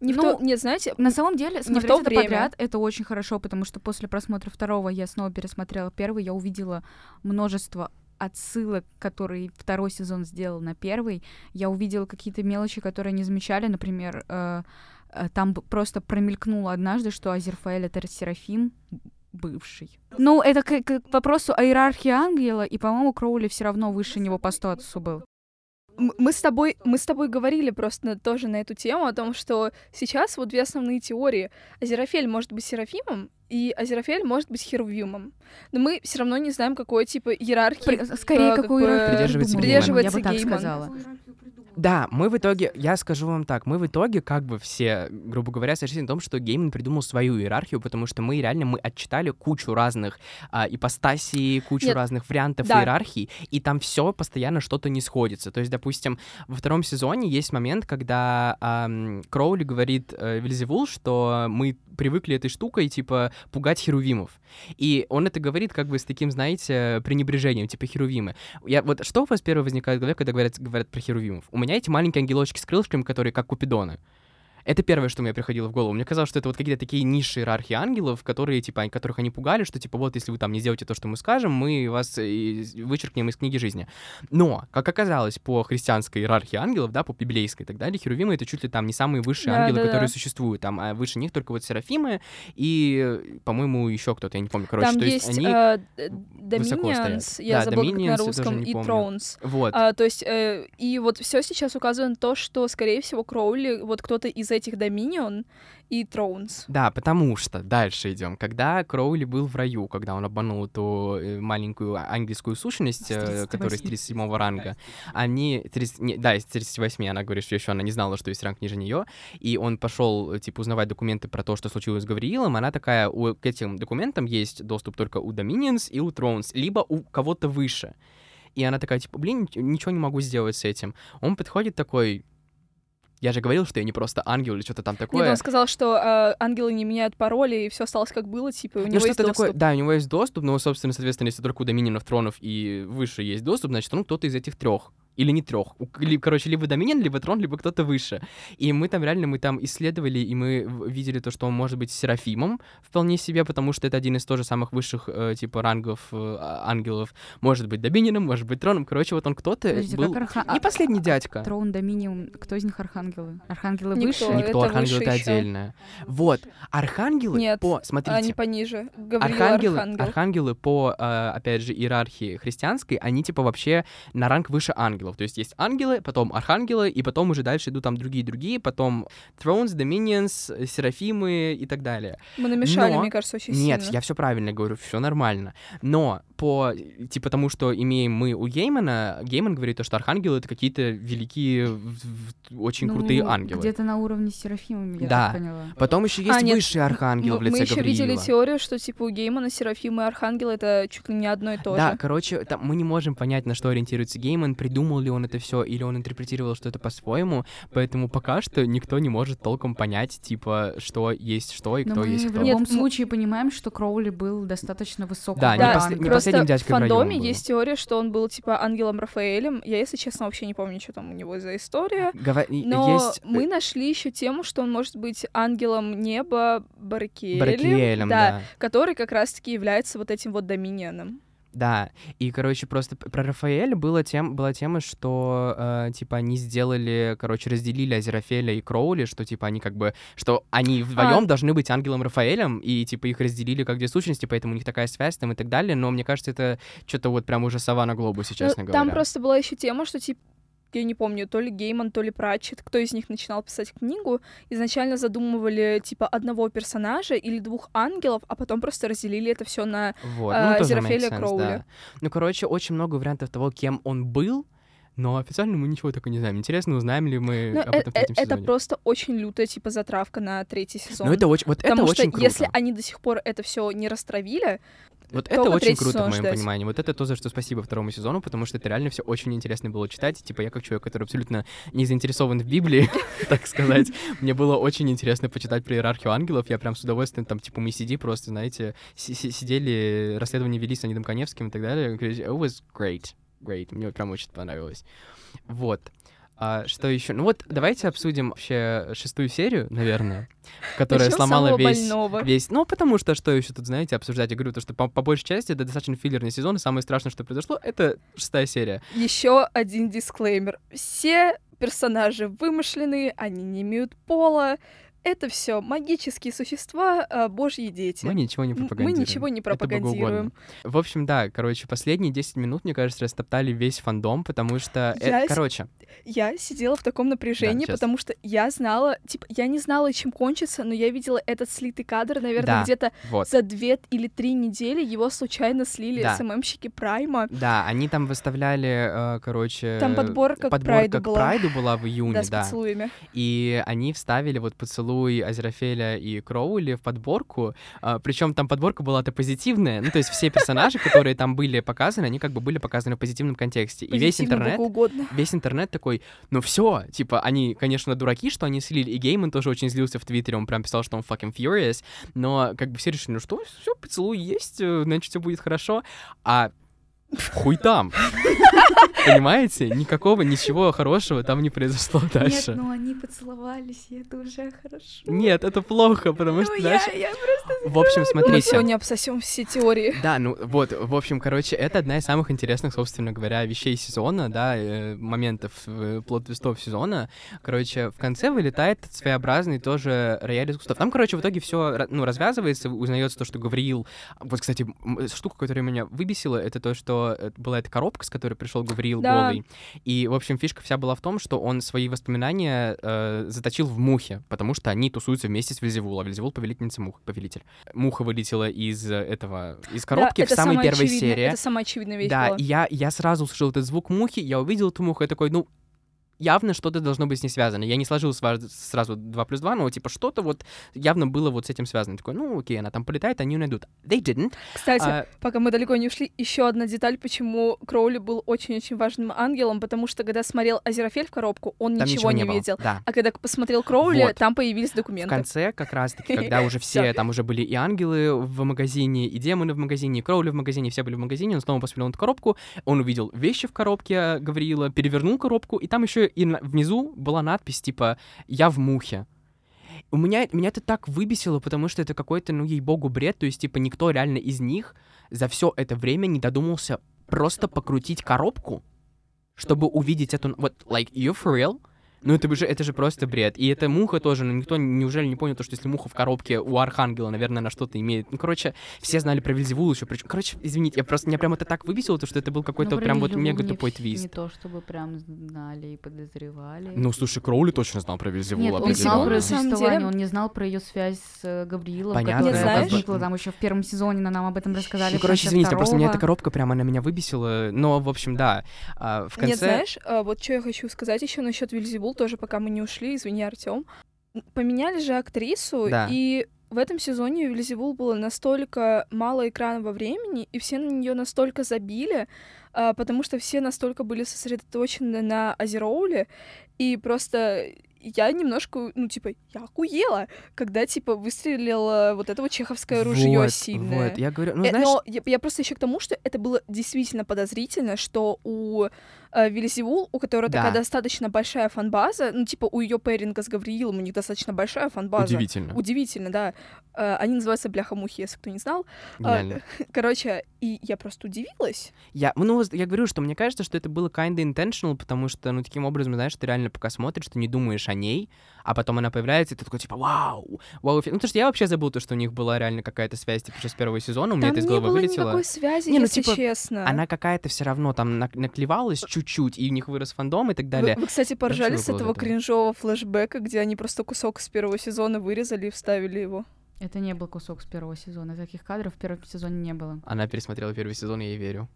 Не в Ну, то... Нет, знаете, На самом деле, в смотреть то это время. подряд — это очень хорошо, потому что после просмотра второго я снова пересмотрела первый, я увидела множество отсылок, которые второй сезон сделал на первый. Я увидела какие-то мелочи, которые не замечали. Например, э, э, там просто промелькнуло однажды, что Азерфаэль — это Серафим бывший. Ну, это к, к вопросу о иерархии ангела, и, по-моему, Кроули все равно выше него по статусу был. мы с тобой, мы с тобой говорили просто на- тоже на эту тему, о том, что сейчас вот две основные теории. Азерафель может быть Серафимом, и Азерафель может быть Херувимом. Но мы все равно не знаем, какой типа иерархии. При- скорее, как какую бы иерархию Придерживается Гейман. Гейман, я бы Придерживается так Гейман. сказала. Да, мы в итоге, я скажу вам так, мы в итоге как бы все, грубо говоря, сошлись на том, что Гейман придумал свою иерархию, потому что мы реально, мы отчитали кучу разных а, ипостасий, кучу Нет, разных вариантов да. иерархий, и там все постоянно что-то не сходится. То есть, допустим, во втором сезоне есть момент, когда ам, Кроули говорит э, Вельзевул, что мы привыкли этой штукой, типа, пугать херувимов. И он это говорит как бы с таким, знаете, пренебрежением, типа херувимы. Я, вот что у вас первое возникает в голове, когда говорят, говорят про херувимов? У меня эти маленькие ангелочки с крылышками, которые как купидоны. Это первое, что мне приходило в голову. Мне казалось, что это вот какие-то такие низшие иерархии ангелов, которые, типа, которых они пугали, что, типа, вот, если вы там не сделаете то, что мы скажем, мы вас э, вычеркнем из книги жизни. Но, как оказалось, по христианской иерархии ангелов, да, по библейской и так далее, херувимы — это чуть ли там не самые высшие Да, ангелы, да, которые да. существуют. Там а выше них только вот серафимы и, по-моему, еще кто-то, я не помню. Короче, Там то есть есть они... э, Dominions, я Да, забыла, как Dominions на я тоже русском, и помню. Thrones. Вот. А, то есть, э, и вот все сейчас указывает на то, что, скорее всего, Кроули, вот кто-то из этих Dominion и Thrones. Да, потому что дальше идем. Когда Кроули был в раю, когда он обманул эту э, маленькую ангельскую сущность, С э, 38. которая с 37 ранга, они... 30 не, да, из 38 она говорит, что еще она не знала, что есть ранг ниже нее, и он пошел, э, типа, узнавать документы про то, что случилось с Гавриилом, она такая, у, к этим документам есть доступ только у Dominions и у Thrones, либо у кого-то выше. И она такая, типа, блин, ничего не могу сделать с этим. Он подходит такой, я же говорил, что я не просто ангел или что-то там такое. Нет, он сказал, что э, ангелы не меняют пароли, и все осталось как было, типа, у Ну, него есть что-то доступ. такое, да, у него есть доступ, но, собственно, соответственно, если только у доминионов тронов и выше есть доступ, значит, он кто-то из этих трех или не трех. Короче, либо Доминион, либо Трон, либо кто-то выше. И мы там реально, мы там исследовали, и мы видели то, что он может быть Серафимом вполне себе, потому что это один из тоже самых высших, э, типа, рангов э, а- ангелов. Может быть Доминионом, может быть Троном. Короче, вот он кто-то Подождите, был... как арха- Не а- последний дядька. Трон, Доминиум, кто из них архангелы? Архангелы Никто. выше? Никто, это архангел выше это ещё. отдельное. Вот, архангелы Нет, по... Смотрите, Они пониже. Гавриил Архангелы, Архангел. архангелы по, э, опять же, иерархии христианской, они типа вообще на ранг выше ангелов. То есть есть ангелы, потом архангелы, и потом уже дальше идут там другие-другие, потом Thrones, Dominions, Серафимы и так далее. Мы намешали, Но- мне кажется, очень Нет, сильно. я все правильно говорю, все нормально. Но по типа тому, что имеем мы у Геймана, Гейман говорит то, что архангелы это какие-то великие, в- в- очень Ну, крутые ангелы. Где-то на уровне с Серафимами, я Да. так поняла. Потом еще есть А, нет, высшие архангелы Ну, в лице мы еще видели Гавриила. теорию, что типа у Геймана Серафим и Архангел это чуть ли не одно и то Да, же. короче, там, мы не можем понять, на что ориентируется Гейман, придумал ли он это все, или он интерпретировал что-то по-своему, поэтому пока что никто не может толком понять, типа, что есть что и Но кто мы есть в кто. любом Нет, случае понимаем, что Кроули был достаточно высокого Да, не Да, не ранга. просто последним в дядькой в был. есть теория, что он был типа ангелом Рафаэлем. Я, если честно, вообще не помню, что там у него за история. Гова- Но есть э, мы нашли еще тему, что он может быть ангелом неба Баракиэлем, Баракиэлем, да. который как раз-таки является вот этим вот доминионом. Да, и, короче, просто про Рафаэля была, тем, была тема, что, э, типа, они сделали, короче, разделили Азерафеля и Кроули, что, типа, они как бы, что они вдвоем А. должны быть ангелом Рафаэлем, и, типа, их разделили как две сущности, поэтому у них такая связь там и так далее, но мне кажется, это что-то вот прям уже сова на глобусе, Ну, честно говоря. Там просто была еще тема, что типа я не помню, то ли Гейман, то ли Пратчет, кто из них начинал писать книгу, изначально задумывали типа одного персонажа или двух ангелов, а потом просто разделили это все на Вот, а, ну, Зерафеля Кроули. да. Ну, короче, очень много вариантов того, кем он был, но официально мы ничего такого не знаем. Интересно, узнаем ли мы Ну, об э- этом в э- третьем это сезоне. просто очень лютая типа затравка на третий сезон. Ну, это очень, вот Потому это что очень круто. если они до сих пор это все не растравили, Вот это очень круто, в моем ждать. понимании. Вот это то, за что спасибо второму сезону, потому что это реально все очень интересно было читать. Типа я как человек, который абсолютно не заинтересован в Библии, так сказать, мне было очень интересно почитать про иерархию ангелов. Я прям с удовольствием там, типа, мы сиди просто, знаете, си- си- сидели, расследование вели с Анидом Коневским и так далее. It was great, great. Мне прям очень понравилось. Вот. А что еще? Ну вот, давайте обсудим вообще шестую серию, наверное, которая начнём с сломала весь, больного. весь... Ну, потому что что еще тут, знаете, обсуждать? Я говорю, то, что по, по большей части это достаточно филлерный сезон, и самое страшное, что произошло, это шестая серия. Еще один дисклеймер. Все персонажи вымышленные, они не имеют пола. Это все магические существа, а, божьи дети. Мы ничего не М- Мы пропагандируем. ничего не пропагандируем. В общем, да, короче, последние 10 минут, мне кажется, растоптали весь фандом, потому что... э, Я с- короче, Я сидела в таком напряжении, честно. потому что я знала, типа, я не знала, чем кончится, но я видела этот слитый кадр, наверное, Да. где-то вот. за две или три недели его случайно слили Да. СММщики Прайма. Да, они там выставляли, э, короче... Там подборка к подборка Прайду к была. Прайду была в июне, Да, да. поцелуями. И они вставили вот поцелуй Азерафеля и Кроули в подборку. Причем там подборка была-то позитивная. Ну, то есть все персонажи, которые там были показаны, они как бы были показаны в позитивном контексте. И весь интернет весь интернет такой, ну все, типа, они, конечно, дураки, что они слили, и Гейман тоже очень злился в Твиттере, он прям писал, что он fucking furious, но как бы все решили, ну что, все, поцелуй есть, э, значит, все будет хорошо, а хуй там. Понимаете? Никакого, ничего хорошего там не произошло дальше. Нет, ну они поцеловались, и это уже хорошо. Нет, это плохо, потому что Ну, дальше... я, я просто... В общем, Мы смотрите. сегодня обсосем все теории. Да, ну вот, в общем, короче, это одна из самых интересных, собственно говоря, вещей сезона, да, э, моментов э, плот-твистов сезона. Короче, в конце вылетает своеобразный тоже рояль из кустов. Там, короче, в итоге все ну, развязывается, узнается то, что Гавриил... Вот, кстати, м, штука, которая меня выбесила, это то, что э, была эта коробка, с которой пришел Гавриил Да. голый. И, в общем, фишка вся была в том, что он свои воспоминания э, заточил в мухе, потому что они тусуются вместе с Вельзевул, а Вельзевул — повелительница мух, повелитель. Муха вылетела из э, этого, из коробки Да, в самой первой серии. Это самая очевидная вещь Да, была. и я, я сразу услышал этот звук мухи, я увидел эту муху, я такой, ну, явно что-то должно быть с ней связано. Я не сложил сразу 2 плюс 2, но типа что-то вот явно было вот с этим связано. Такой, ну окей, она там полетает, они ее найдут. They didn't. Кстати, А, пока мы далеко не ушли, еще одна деталь, почему Кроули был очень-очень важным ангелом, потому что когда смотрел Азерофель в коробку, он там ничего, не было. видел. Да. А когда посмотрел Кроули, Вот. там появились В документы. конце, как раз-таки, когда уже все, там уже были и ангелы в магазине, и демоны в магазине, и Кроули в магазине, все были в магазине, он снова посмотрел эту коробку, он увидел вещи в коробке э, Гавриила, перевернул коробку, и там еще и на- внизу была надпись типа «Я в мухе». У меня, меня это так выбесило, потому что это какой-то, ну, ей-богу, бред, то есть, типа, никто реально из них за все это время не додумался просто покрутить коробку, чтобы увидеть эту... Вот, like, you for real? Ну, это же, это же просто бред. И эта муха тоже, ну, никто неужели не понял, то, что если муха в коробке у Архангела, наверное, она что-то имеет. Ну, короче, все знали про Вильзевул еще. Причем, короче, извините, я просто, меня прям это так выбесило, то, что это был какой-то Ну, прям вот мега тупой твист. Не то, чтобы прям знали и подозревали. Ну, слушай, Кроули точно знал про Вильзевул, Нет, он знал про На существование, он не знал про ее связь с э, Гавриилом, Понятно, которая ну, возникла там еще в первом сезоне, но нам об этом рассказали. Ну, короче, извините, просто меня эта второго. коробка прям, она меня выбесила. Но, в общем, да. а, в конце... Нет, знаешь, а, вот что я хочу сказать еще насчет Вильзевул, тоже пока мы не ушли, извини, Артем. Поменяли же актрису, Да. и в этом сезоне у Вильзевул было настолько мало экранного времени, и все на нее настолько забили, а, потому что все настолько были сосредоточены на Азероуле, и просто я немножко, ну, типа, я охуела, когда, типа, выстрелила вот это вот чеховское ружье вот, сильное. Вот, я говорю, ну, Э, знаешь... Но я, я просто еще к тому, что это было действительно подозрительно, что у э, Вильзевул, у которой Да. такая достаточно большая фанбаза, ну, типа, у ее пэринга с Гавриилом у них достаточно большая фанбаза. Удивительно. Удивительно, да. Э, они называются бляха-мухи, если кто не знал. Гениально. Короче, и я просто удивилась. Я, ну, я говорю, что мне кажется, что это было kinda intentional, потому что, ну, таким образом, знаешь, ты реально пока смотришь, ты не думаешь о ней, а потом она появляется, и ты такой, типа, вау, вау. эффект». Ну, потому что я вообще забыл то, что у них была реально какая-то связь, типа, еще с первого сезона, у меня Там это из не головы было вылетело. никакой связи, Не, ну, если типа, честно. Она какая-то все равно там нак- наклевалась чуть-чуть, и у них вырос фандом и так Вы, далее. вы, кстати, поржали чего с было этого это? кринжового флешбека, где они просто кусок с первого сезона вырезали и вставили его. Это не был кусок с первого сезона. Таких кадров в первом сезоне не было. Она пересмотрела первый сезон, и я ей верю.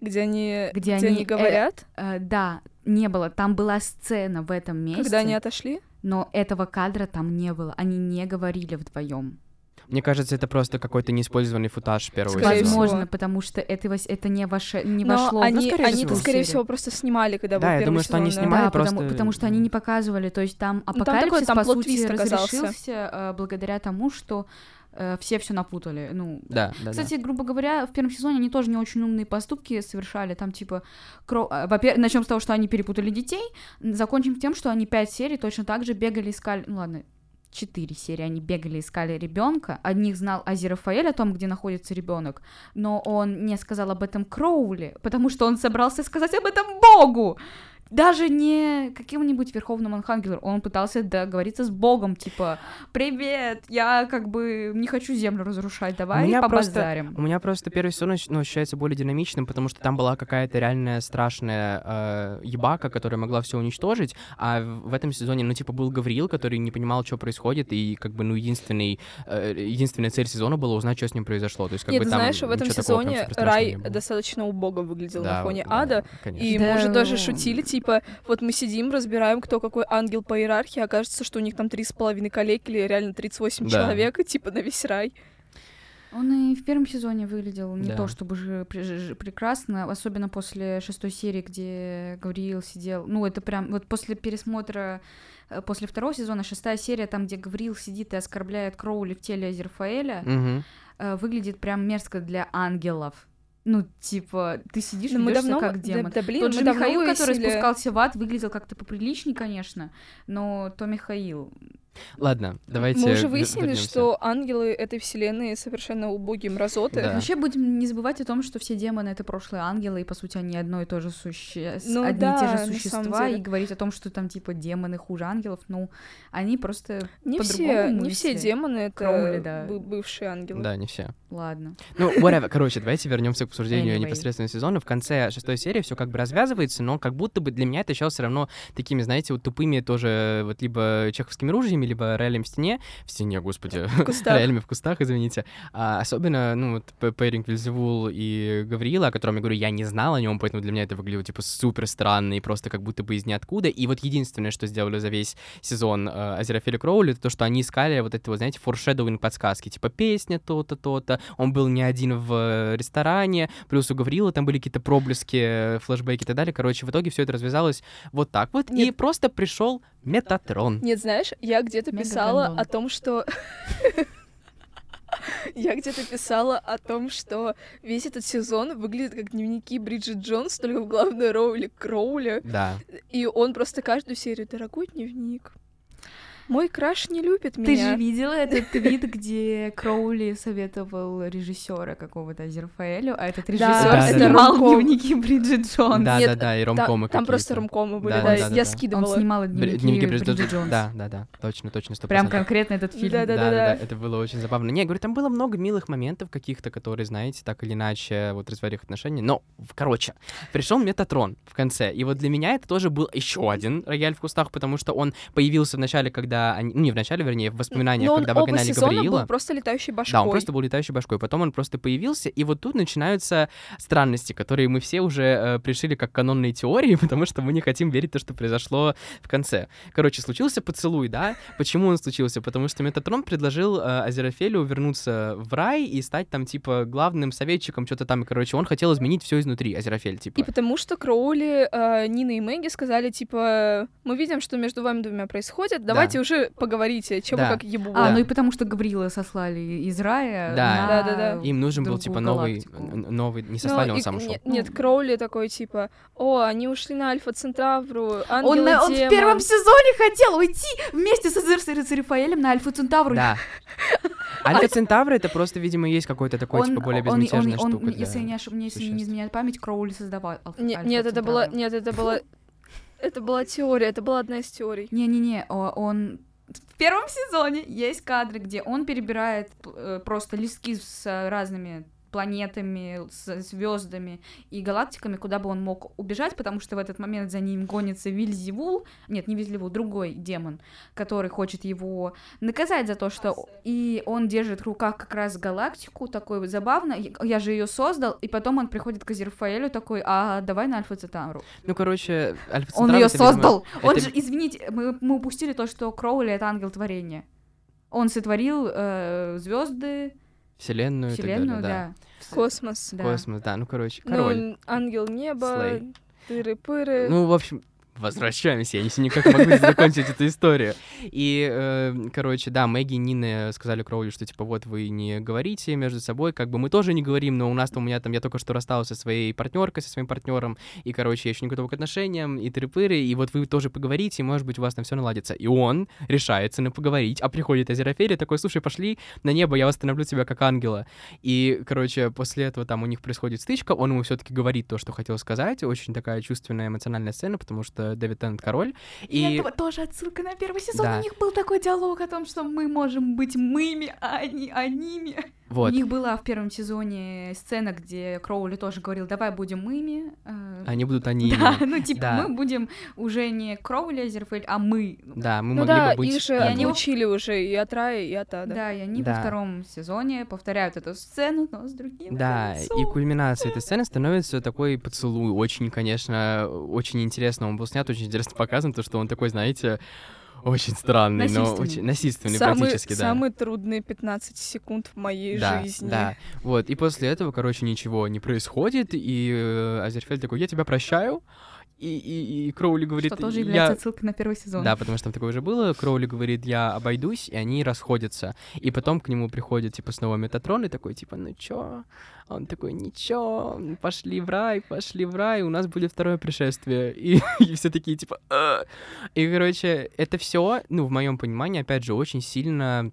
Где они, Где где они, они э, говорят, Э, да, не было. Там была сцена в этом месте, когда они отошли. но этого кадра там не было. Они не говорили вдвоем. Мне кажется, это просто какой-то неиспользованный футаж первого Скорее сезона. Возможно, всего. потому что это, это не, ваше, не Но вошло они, в скорее они всего. скорее всего, просто снимали, когда Да, был я первый думаю, что они сезон, снимали да, просто- потому, потому что они не показывали. То есть там Ну, там такой, апокалипсис, там по сути, плот-твист оказался. разрешился э, благодаря тому, что э, все все напутали. Ну, Да, да, Кстати, грубо говоря, в первом сезоне они тоже не очень умные поступки совершали. Там, типа, кро... а, во-первых, начнем с того, что они перепутали детей. Закончим тем, что они пять серий точно так же бегали, искали. Ну ладно, четыре серии они бегали, искали ребенка. Одних знал Азерафаэль о том, где находится ребенок, но он не сказал об этом Кроули, потому что он собрался сказать об этом Богу. Даже не каким-нибудь верховным архангелом, он пытался договориться с Богом, типа, привет, я как бы не хочу землю разрушать, давай меня просто- побазарим. У меня просто первый сезон ощ- ну, ощущается более динамичным, потому что там была какая-то реальная страшная э, ебака, которая могла все уничтожить, а в этом сезоне, ну, типа, был Гавриил, который не понимал, что происходит, и, как бы, ну, единственный, э, единственная цель сезона была узнать, что с ним произошло. То есть, как Нет, бы, ты там знаешь, в этом ничего такого прям сезоне рай достаточно убого выглядел Да, на фоне да, ада. конечно. И Да, мы же даже шутили, типа, вот мы сидим, разбираем, кто какой ангел по иерархии, а окажется, что у них там три с половиной коллег или реально 38 Да. человек, и типа на весь рай. Он и в первом сезоне выглядел не Да. то чтобы же прекрасно, особенно после шестой серии, где Гавриил сидел. Ну, это прям вот после пересмотра, э, после второго сезона, шестая серия, там, где Гавриил сидит и оскорбляет Кроули в теле Азерфаэля, э, выглядит прям мерзко для ангелов. Ну, типа, ты сидишь, Ну, мы давно... как да- демон. Да, блин, Тот же Михаил, который спускался в ад, выглядел как-то поприличней, конечно, но то Михаил. Ладно, давайте Мы уже выяснили, вернёмся. что ангелы этой вселенной совершенно убогие мразоты. Да. Вообще будем не забывать о том, что все демоны это прошлые ангелы, и по сути они одно и то же суще... Ну одни да, и те же существа, и говорить о том, что там типа демоны хуже ангелов, ну, они просто Не все, не все демоны это Кроули, да. бы- бывшие ангелы. Да, не все. ладно. Ну, whatever. Короче, давайте вернемся к обсуждению Anyway. непосредственно сезона. В конце шестой серии все как бы развязывается, но как будто бы для меня это сейчас все равно такими, знаете, вот тупыми тоже вот либо чеховскими ружьями, роялями, либо роялем в стене, в стене, господи, роялями в кустах, извините. А, особенно, ну, вот пэринг Вильзевул и Гавриила, о котором я говорю, я не знал о нем, поэтому для меня это выглядело, типа, супер странно и просто как будто бы из ниоткуда. И вот единственное, что сделали за весь сезон э, Азерофиля Кроули, это то, что они искали вот это, вот, знаете, форшедовинг подсказки, типа, песня то-то, то-то, он был не один в ресторане, плюс у Гаврила там были какие-то проблески, флешбеки и так далее. Короче, в итоге все это развязалось вот так вот, и Нет. просто пришел Метатрон. Нет, знаешь, я где-то писала о том, что... Я где-то писала о том, что весь этот сезон выглядит как дневники Бриджит Джонс, только в главной роли Кроули. Да. И он просто каждую серию «Дорогой дневник, мой краш не любит Ты меня». же видела этот твит, где Кроули советовал режиссера какого-то Азирафаэлю, а этот режиссер Да, снимал да. дневники Бриджит Джонс. Да, Нет, да, да, и Та- ромкомы Там просто ромкомы были, Да, да, да, я да, да. Он скидывала. снимал дневники, Дневники Бриджит, Бриджит Джонс. Да, да, да, точно, точно, сто Прям конкретно этот фильм. Да, да, да, да. это было очень забавно. Не, я говорю, там было много милых моментов каких-то, которые, знаете, так или иначе вот развивали их отношения. Но, короче, пришел Метатрон в конце. И вот для меня это тоже был еще один рояль в кустах, потому что он появился в начале, когда они... Ну, не в начале, вернее, в воспоминаниях, Но он когда оба выгоняли сезона Гавриила. был просто летающей башкой. Да, он просто был летающей башкой. Потом он просто появился, и вот тут начинаются странности, которые мы все уже э, пришили как канонные теории, потому что мы не хотим верить в то, что произошло в конце. Короче, случился поцелуй, да? Почему он случился? Потому что Метатрон предложил э, Азерофелю вернуться в рай и стать там, типа, главным советчиком, что-то там. Короче, он хотел изменить все изнутри, Азерофель, типа. И потому что Кроули, э, Нина и Мэгги сказали, типа, мы видим, что между вами двумя происходит, давайте уже поговорите, чем Да. вы как ебу. А, Да. ну и потому что Гаврила сослали из рая Да. на Да-да-да. Им нужен был, типа, новый, галактику. новый, не Ну, сослали, он и- сам ушел. Нет, нет, Кроули такой, типа, о, они ушли на Альфа Центавру, Он, на- он в демон». первом сезоне хотел уйти вместе с Азерфаэлем на Альфа Центавру. Да. Альфа Центавра это просто, видимо, есть какой-то такой, типа, более он- он- безмятежная он- штука. если, не ошиб- мне, если не изменяет память, Кроули создавал Нет, это Центавру. нет, это была, это была теория, это была одна из теорий. Не-не-не, он... В первом сезоне есть кадры, где он перебирает э, просто листки с э, разными планетами, с звездами и галактиками, куда бы он мог убежать, потому что в этот момент за ним гонится Вильзевул, нет, не Вильзевул, другой демон, который хочет его наказать за то, что и он держит в руках как раз галактику, такой вот забавно, я- же ее создал, и потом он приходит к Азерфаэлю такой, а давай на Альфа Цитару. Ну, короче, Альфа Он ее это, видимо, создал. Он это- же, извините, мы, мы упустили то, что Кроули это ангел творения. Он сотворил звезды, Вселенную, и так вселенную, далее, да. Космос. Да. Космос, да, ну, короче, король. Ну, ангел неба, тыры-пыры. Ну, в общем, возвращаемся, я не никак могу закончить эту историю. И, э, короче, да, Мэгги и Нина сказали Кроули, что, типа, вот вы не говорите между собой, как бы мы тоже не говорим, но у нас там, у меня там, я только что расстался со своей партнеркой, со своим партнером, и, короче, я еще не готова к отношениям, и тыры-пыры, и вот вы тоже поговорите, и, может быть, у вас там все наладится. И он решается на поговорить, а приходит Азирафаэль такой, слушай, пошли на небо, я восстановлю тебя как ангела. И, короче, после этого там у них происходит стычка, он ему все-таки говорит то, что хотел сказать, очень такая чувственная, эмоциональная сцена, потому что Дэвид Теннет король. И И это тоже отсылка на первый сезон. Да. У них был такой диалог о том, что мы можем быть мыми, а не аними. Вот, У них была в первом сезоне сцена, где Кроули тоже говорил, давай будем мыми. э, они будут они. Да, ну типа Да. мы будем уже не Кроули Азерфель, а мы. Да, мы Ну могли да, бы быть... их же они- учили уже и от Рая, и от Ада. Да, и они Да. во втором сезоне повторяют эту сцену, но с другим Да, и концом. кульминацией этой сцены становится такой поцелуй. Очень, конечно, очень интересно. Он был снят, очень интересно показан, то, что он такой, знаете, очень странный, но очень насильственный Самый, практически, да. самые трудные 15 секунд в моей да, жизни. Да, вот, и после этого, короче, ничего не происходит, и э, Азерфель такой, я тебя прощаю, и, и, и Кроули говорит, Что тоже я... является отсылкой на первый сезон. Да, потому что там такое уже было. Кроули говорит, я обойдусь, и они расходятся. И потом к нему приходит, типа, снова Метатрон, и такой, типа, ну чё? Он такой, ничего, пошли в рай, пошли в рай, у нас будет второе пришествие. И, и все такие, типа, «А». И, короче, это все, ну, в моем понимании, опять же, очень сильно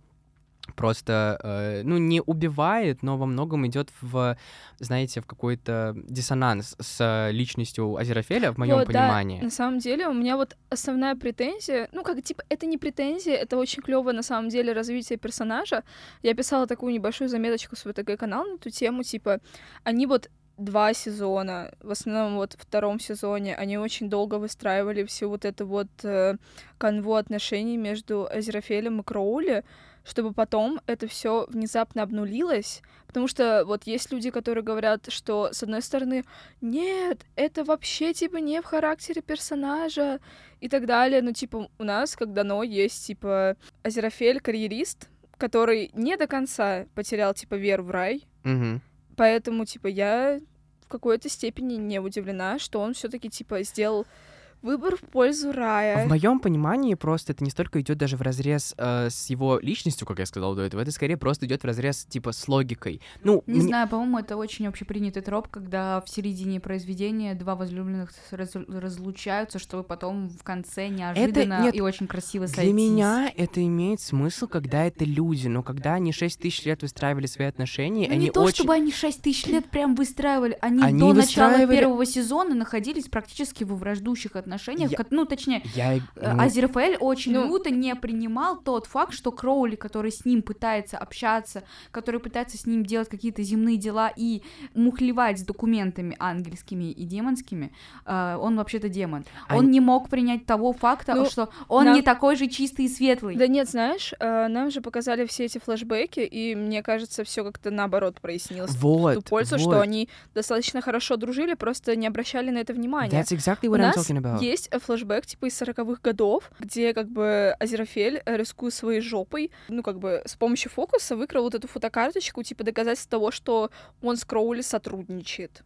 просто, э, ну, не убивает, но во многом идет в, знаете, в какой-то диссонанс с личностью Азерофеля, в моем Вот, да, понимании. на самом деле у меня вот основная претензия, ну как типа это не претензия, это очень клевое на самом деле развитие персонажа. Я писала такую небольшую заметочку в свой ТГ канал на эту тему, типа они вот два сезона, в основном вот в втором сезоне, они очень долго выстраивали всю вот эту вот э, канву отношений между Азерафелем и Кроули, чтобы потом это все внезапно обнулилось, потому что вот есть люди, которые говорят, что с одной стороны, нет, это вообще типа не в характере персонажа и так далее, но типа у нас, как дано, есть типа Азерафель карьерист, который не до конца потерял типа веру в рай, Мгм. поэтому типа я в какой-то степени не удивлена, что он все-таки типа сделал выбор в пользу рая. В моем понимании просто это не столько идет даже в разрез э, с его личностью, как я сказал до этого, это скорее просто идет в разрез типа с логикой. Ну, Не мне- знаю, по-моему, это очень общепринятый троп, когда в середине произведения два возлюбленных раз- разлучаются, чтобы потом в конце неожиданно нет, и очень красиво Для сойтись. меня это имеет смысл, когда это люди, но когда они 6 тысяч лет выстраивали свои отношения, Ну, они не то, очень... чтобы они 6 тысяч лет прям выстраивали, они, Они до начала выстраивали- первого сезона находились практически во враждущих отношениях, Я- ко- ну, точнее, Я... э, ну, Азерфель очень Ну- люто не принимал тот факт, что Кроули, который с ним пытается общаться, который пытается с ним делать какие-то земные дела и мухлевать с документами ангельскими и демонскими, э, он вообще-то демон. А Он не мог принять того факта, Ну, что он нам- не такой же чистый и светлый. Да нет, знаешь, э, нам же показали все эти флешбеки, и мне кажется, все как-то наоборот прояснилось. в Вот, ту пользу, вот. что они достаточно хорошо дружили, просто не обращали на это внимания. That's exactly У what I'm нас talking about. Есть э, флешбэк типа из 40-х годов, где как бы Азерафель, э, рискуя своей жопой, ну как бы с помощью фокуса выкрал вот эту фотокарточку, типа доказательство того, что он с Кроули сотрудничает.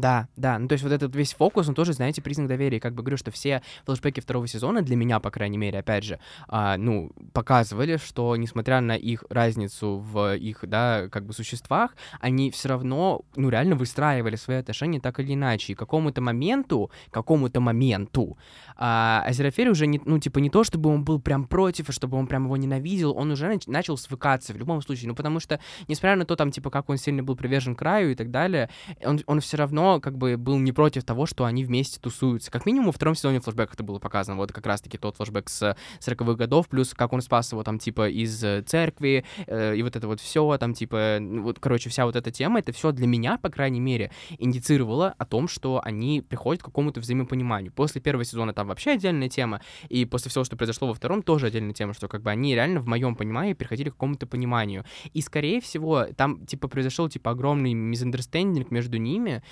Да, да, ну то есть вот этот весь фокус, он тоже, знаете, признак доверия. Как бы говорю, что все флешбеки второго сезона, для меня, по крайней мере, опять же, а, ну, показывали, что несмотря на их разницу в их, да, как бы существах, они все равно, ну, реально выстраивали свои отношения так или иначе. И какому-то моменту, какому-то моменту, а, Азерафель уже, не, ну, типа, не то, чтобы он был прям против, и чтобы он прям его ненавидел, он уже нач- начал свыкаться в любом случае. Ну, потому что, несмотря на то, там, типа, как он сильно был привержен краю и так далее, он, он все равно как бы был не против того, что они вместе тусуются. Как минимум во втором сезоне флешбэк это было показано. Вот как раз-таки тот флешбэк с 40-х годов, плюс как он спас его там типа из э, церкви, э, и вот это вот все там типа, вот, короче, вся вот эта тема, это все для меня, по крайней мере, индицировало о том, что они приходят к какому-то взаимопониманию. После первого сезона там вообще отдельная тема, и после всего, что произошло во втором, тоже отдельная тема, что как бы они реально в моем понимании приходили к какому-то пониманию. И, скорее всего, там, типа, произошел, типа, огромный мизандерстендинг между ними,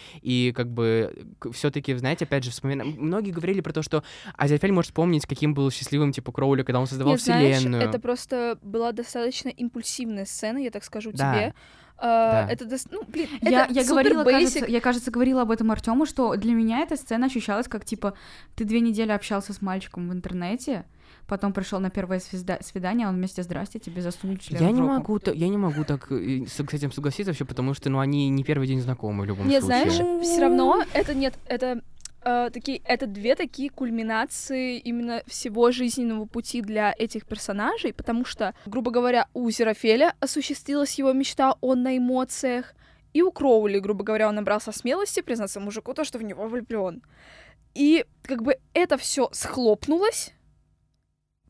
как бы, все-таки, знаете, опять же, вспоминаем... Многие говорили про то, что Азерфель может помнить, каким был счастливым, типа, Кроули, когда он создавал Нет, знаешь, вселенную. это просто была достаточно импульсивная сцена, я так скажу Да. тебе. Да. Это, ну, блин, Я, это я супер говорила, basic. кажется, я, кажется, говорила об этом Артему, что для меня эта сцена ощущалась как типа ты две недели общался с мальчиком в интернете, потом пришел на первое свизда- свидание, а он вместе здрасте тебе засунул член Я в не жопу». могу, я не могу так э, с с этим согласиться вообще, потому что, ну, они не первый день знакомы в любом Нет, случае. знаешь, все равно это нет, это э, такие, это две такие кульминации именно всего жизненного пути для этих персонажей, потому что, грубо говоря, у Зерафеля осуществилась его мечта, он на эмоциях, и у Кроули, грубо говоря, он набрался смелости признаться мужику то, что в него влюблен. И как бы это все схлопнулось,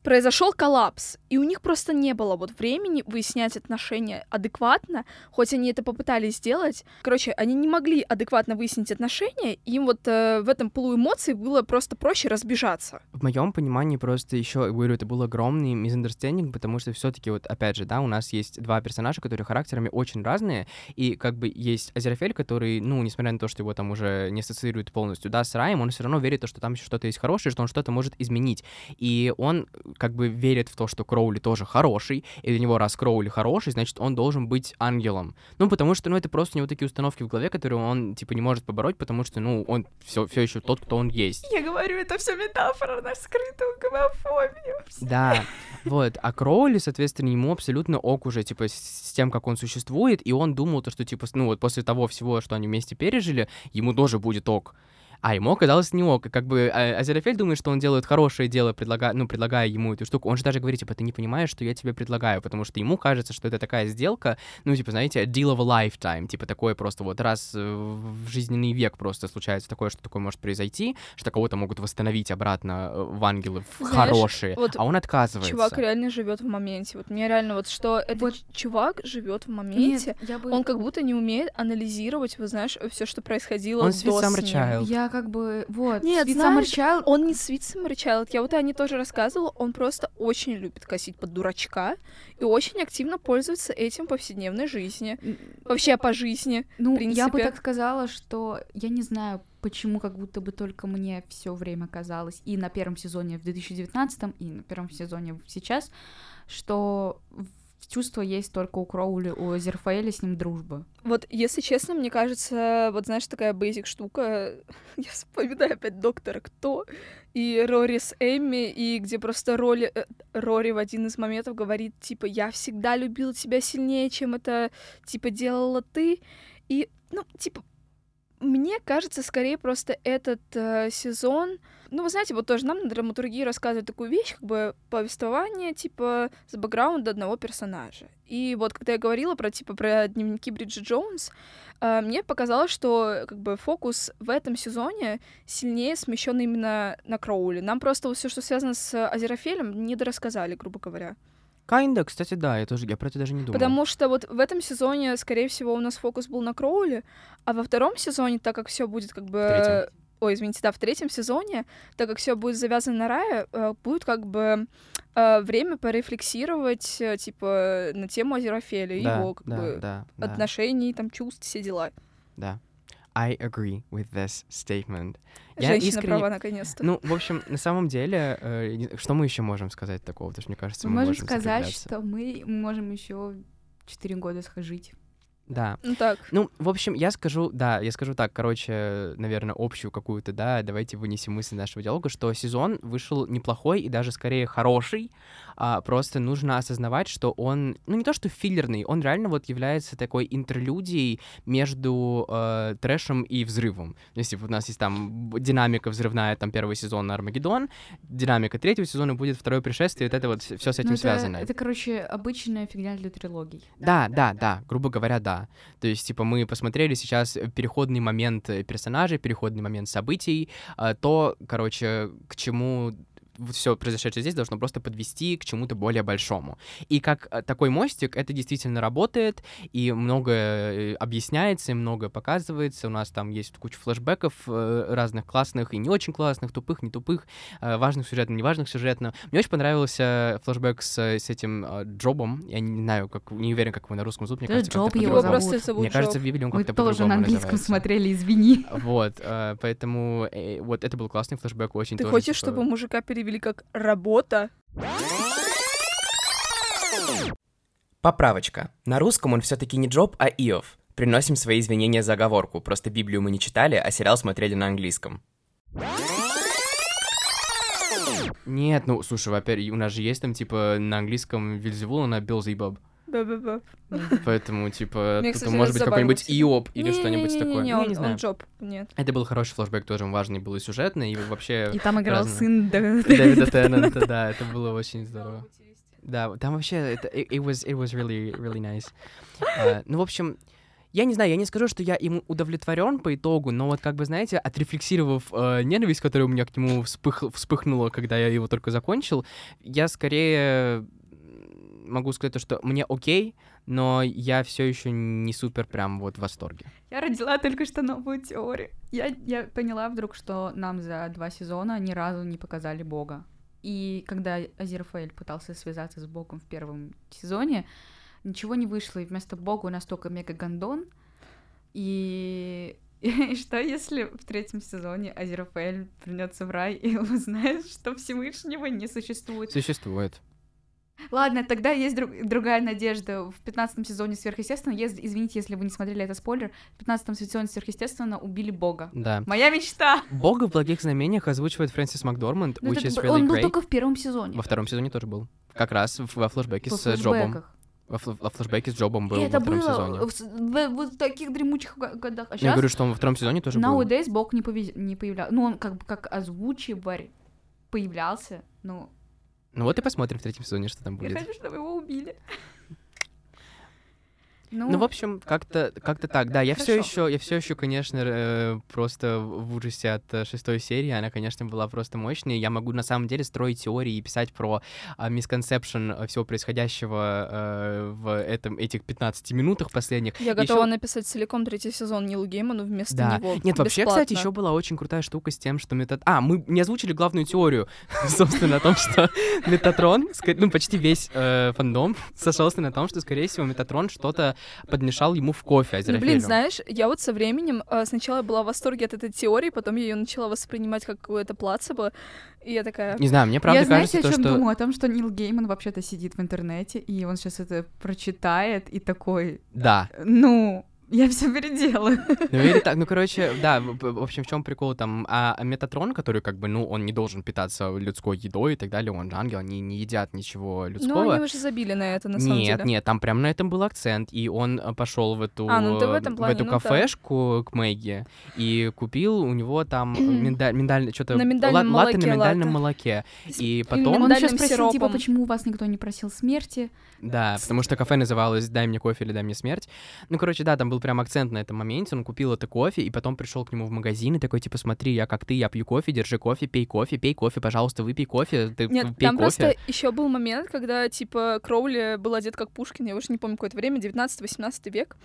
произошел коллапс, и у них просто не было вот времени выяснять отношения адекватно, хоть они это попытались сделать. Короче, они не могли адекватно выяснить отношения, им вот э, в этом полу эмоций было просто проще разбежаться. В моем понимании просто еще, говорю, это был огромный мизандерстендинг, потому что все-таки вот, опять же, да, у нас есть два персонажа, которые характерами очень разные, и как бы есть Азерафель, который, ну, несмотря на то, что его там уже не ассоциирует полностью, да, с Раем, он все равно верит, то, что там еще что-то есть хорошее, что он что-то может изменить. И он как бы верит в то, что Кроули тоже хороший, и для него раз Кроули хороший, значит, он должен быть ангелом. Ну, потому что, ну, это просто у него такие установки в голове, которые он, типа, не может побороть, потому что, ну, он все, все еще тот, кто он есть. Я говорю, это все метафора на скрытую гомофобию. Да, вот. А Кроули, соответственно, ему абсолютно ок уже, типа, с, тем, как он существует, и он думал то, что, типа, ну, вот после того всего, что они вместе пережили, ему тоже будет ок. А ему оказалось не ок. И Как бы а, Азерафель думает, что он делает хорошее дело, предлагая, ну, предлагая ему эту штуку. Он же даже говорит, типа, ты не понимаешь, что я тебе предлагаю, потому что ему кажется, что это такая сделка, ну, типа, знаете, deal of a lifetime, типа, такое просто вот раз э, в жизненный век просто случается такое, что такое может произойти, что кого-то могут восстановить обратно э, в ангелы в Знаешь, хорошие, вот а он отказывается. Чувак реально живет в моменте. Вот мне реально вот что этот Вот. чувак живет в моменте. Нет, я бы... Он как будто не умеет анализировать, вы знаешь, все, что происходило Он до Sweet Summer как бы... Вот. Нет, Sweet знаешь, Summer Child- Он не Sweet Summer Child. Я вот Ане тоже рассказывала, он просто очень любит косить под дурачка и очень активно пользуется этим в повседневной жизни. Вообще по жизни. Ну, я бы так сказала, что я не знаю, почему как будто бы только мне все время казалось, и на первом сезоне в 2019, и на первом сезоне сейчас, что чувство есть только у Кроули, у Зерфаэля с ним дружба. Вот, если честно, мне кажется, вот знаешь, такая бейзик штука, я вспоминаю опять доктора Кто, и Рори с Эмми, и где просто Роли, э, Рори в один из моментов говорит, типа, я всегда любил тебя сильнее, чем это, типа, делала ты, и, ну, типа, мне кажется, скорее просто этот э, сезон, ну, вы знаете, вот тоже нам на драматургии рассказывают такую вещь, как бы повествование, типа, с бэкграунда одного персонажа. И вот когда я говорила про, типа, про дневники Бриджит Джонс, э, мне показалось, что, как бы, фокус в этом сезоне сильнее смещен именно на Кроули. Нам просто все, что связано с Азерофелем, не дорассказали, грубо говоря. Kinda, кстати, да, я тоже, я про это даже не думал. Потому что вот в этом сезоне, скорее всего, у нас фокус был на Кроули, а во втором сезоне, так как все будет как бы... третьем. Ой, извините, да, в третьем сезоне, так как все будет завязано на рае, э, будет как бы э, время порефлексировать, э, типа, на тему Азерофеля, да, его как да, бы да, отношений, там, чувств, все дела. да. I agree with this statement. Я Женщина искренне- права, наконец-то. Ну, в общем, на самом деле, э, что мы еще можем сказать такого? Потому что, мне кажется, Мы мы, можем сказать, что мы можем еще 4 года схожить. Да. Ну так, Ну, в общем, я скажу, да, я скажу так, короче, наверное, общую какую-то, да, давайте вынесем мысль нашего диалога, что сезон вышел неплохой и даже скорее хороший, а, просто нужно осознавать, что он, ну, не то что филлерный, он реально вот является такой интерлюдией между э, трэшем и взрывом. Вот у нас есть там динамика взрывная, там, первый сезон Армагеддон, динамика третьего сезона будет второе пришествие, вот это вот все с этим Ну, это, связано. это, короче, обычная фигня для трилогий. Да, да, да, грубо говоря, да. То есть, типа, мы посмотрели сейчас переходный момент персонажей, переходный момент событий, а, то, короче, к чему все произошедшее здесь должно просто подвести к чему-то более большому. И как э, такой мостик это действительно работает, и многое э, объясняется, и многое показывается. У нас там есть куча флешбеков э, разных классных и не очень классных, тупых, не тупых, важных сюжетно, неважных сюжетно. Мне очень понравился флешбек с, с этим Джобом. Я не знаю, как, не уверен, как его на русском зовут. Мне кажется, Джоб его просто зовут Мне кажется, в. Библии он как-то тоже на английском называется. смотрели, извини. Вот, поэтому вот это был классный флешбэк, очень Ты хочешь, типа, чтобы мужика перевели как «работа»? Поправочка. На русском он все-таки не Джоб, а Иов. Приносим свои извинения за оговорку, просто Библию мы не читали, а сериал смотрели на английском. Нет, ну, слушай, во-первых, у нас же есть там, типа, на английском Вильзевул, на Белзебаб. Ба-ба-ба. Поэтому, типа, Мне, тут кстати, может быть какой-нибудь. Иоп или что-нибудь такое. Он, не знаю. он Джоб, нет. Это был хороший флешбэк, тоже важный был и сюжетный, и вообще И там играл сын Дэвида Теннанта, да, это было очень здорово. Да, там вообще это it, was it was really really nice. А, ну, в общем, я не знаю, я не скажу, что я им удовлетворен по итогу, но вот как бы, знаете, отрефлексировав э, ненависть, которая у меня к нему вспых- вспыхнула, когда я его только закончил, я скорее могу сказать то, что мне окей, но я все еще не супер прям вот в восторге. Я родила только что новую теорию. Я, я поняла вдруг, что нам за два сезона ни разу не показали Бога. И когда Азерфаэль пытался связаться с Богом в первом сезоне, ничего не вышло, и вместо Бога у нас только Мега-Гондон. И... и что если в третьем сезоне Азерафаэль вернется в рай и узнает, что Всевышнего не существует? Существует. Ладно, тогда есть друг- другая надежда. В 15 сезоне сверхъестественно, ес- извините, если вы не смотрели, это спойлер, в 15 сезоне сверхъестественно убили Бога. Да. Моя мечта! Бога в благих знамениях озвучивает Фрэнсис Макдорманд, Ну, which это is really он был great. только в первом сезоне. Во втором сезоне тоже был. Как раз в- во флешбеке с Джобом. Во, фл- во флешбеке с Джобом был И во это втором было сезоне. в, в- вот в таких дремучих годах. А Я сейчас говорю, что он во втором сезоне тоже был. nowadays Бог не, пове- не появлялся. Ну, он как бы как озвучиварь появлялся. Ну, Ну вот и посмотрим в третьем сезоне, что там я будет. хочу, чтобы его убили. Ну, в общем, как-то как-то так, да. Я все еще, я все еще, конечно, э, просто в ужасе от э, шестой серии. Она, конечно, была просто мощной. Я могу на самом деле строить теории и писать про мисконцепшн всего происходящего э, в этом этих 15 минутах последних. Я Ещё- готова написать целиком третий сезон Нилу Гейману вместо Да. него. Нет, вообще, кстати, бесплатно. еще была очень крутая штука с тем, что метод... А, мы не озвучили главную теорию, собственно, о том, что Метатрон, ну, почти весь э, фандом сошелся на том, что, скорее всего, Метатрон что-то подмешал ему в кофе Ну, Азерафелю. блин, знаешь, я вот со временем э, сначала была в восторге от этой теории, потом я ее начала воспринимать как какое-то плацебо, и я такая... Не знаю, мне правда я знаете, кажется, о чем то, что... думаю? О том, что Нил Гейман вообще-то сидит в интернете, и он сейчас это прочитает, и такой, Да. ну, я все переделаю. Ну или так, ну короче, да, в, в- в общем, в чем прикол там, а а Метатрон, который как бы, ну, он не должен питаться людской едой и так далее, он же ангел, они не едят ничего Ну, людского. они уже забили на это, на самом нет, деле. нет, там прям на этом был акцент, и он пошел в эту, А, ну ты в этом э, плане, эту ну да. кафешку к Мэгги и купил у него там миндаль, миндаль, что-то На миндальном латте на молоке, миндальном латте. молоке, и потом, Он еще спросил, типа, сиропом. почему вас никто не просил смерти? да, потому что кафе называлось «Дай мне кофе или дай мне смерть». Ну, короче, да, там был прям акцент на этом моменте, он купил это кофе, и потом пришел к нему в магазин и такой, типа, смотри, я как ты, я пью кофе, держи кофе, пей кофе, пей кофе, пожалуйста, выпей кофе, ты Нет, пей там кофе. просто еще был момент, когда, типа, Кроули был одет как Пушкин, я уже не помню какое-то время, 19-18 век,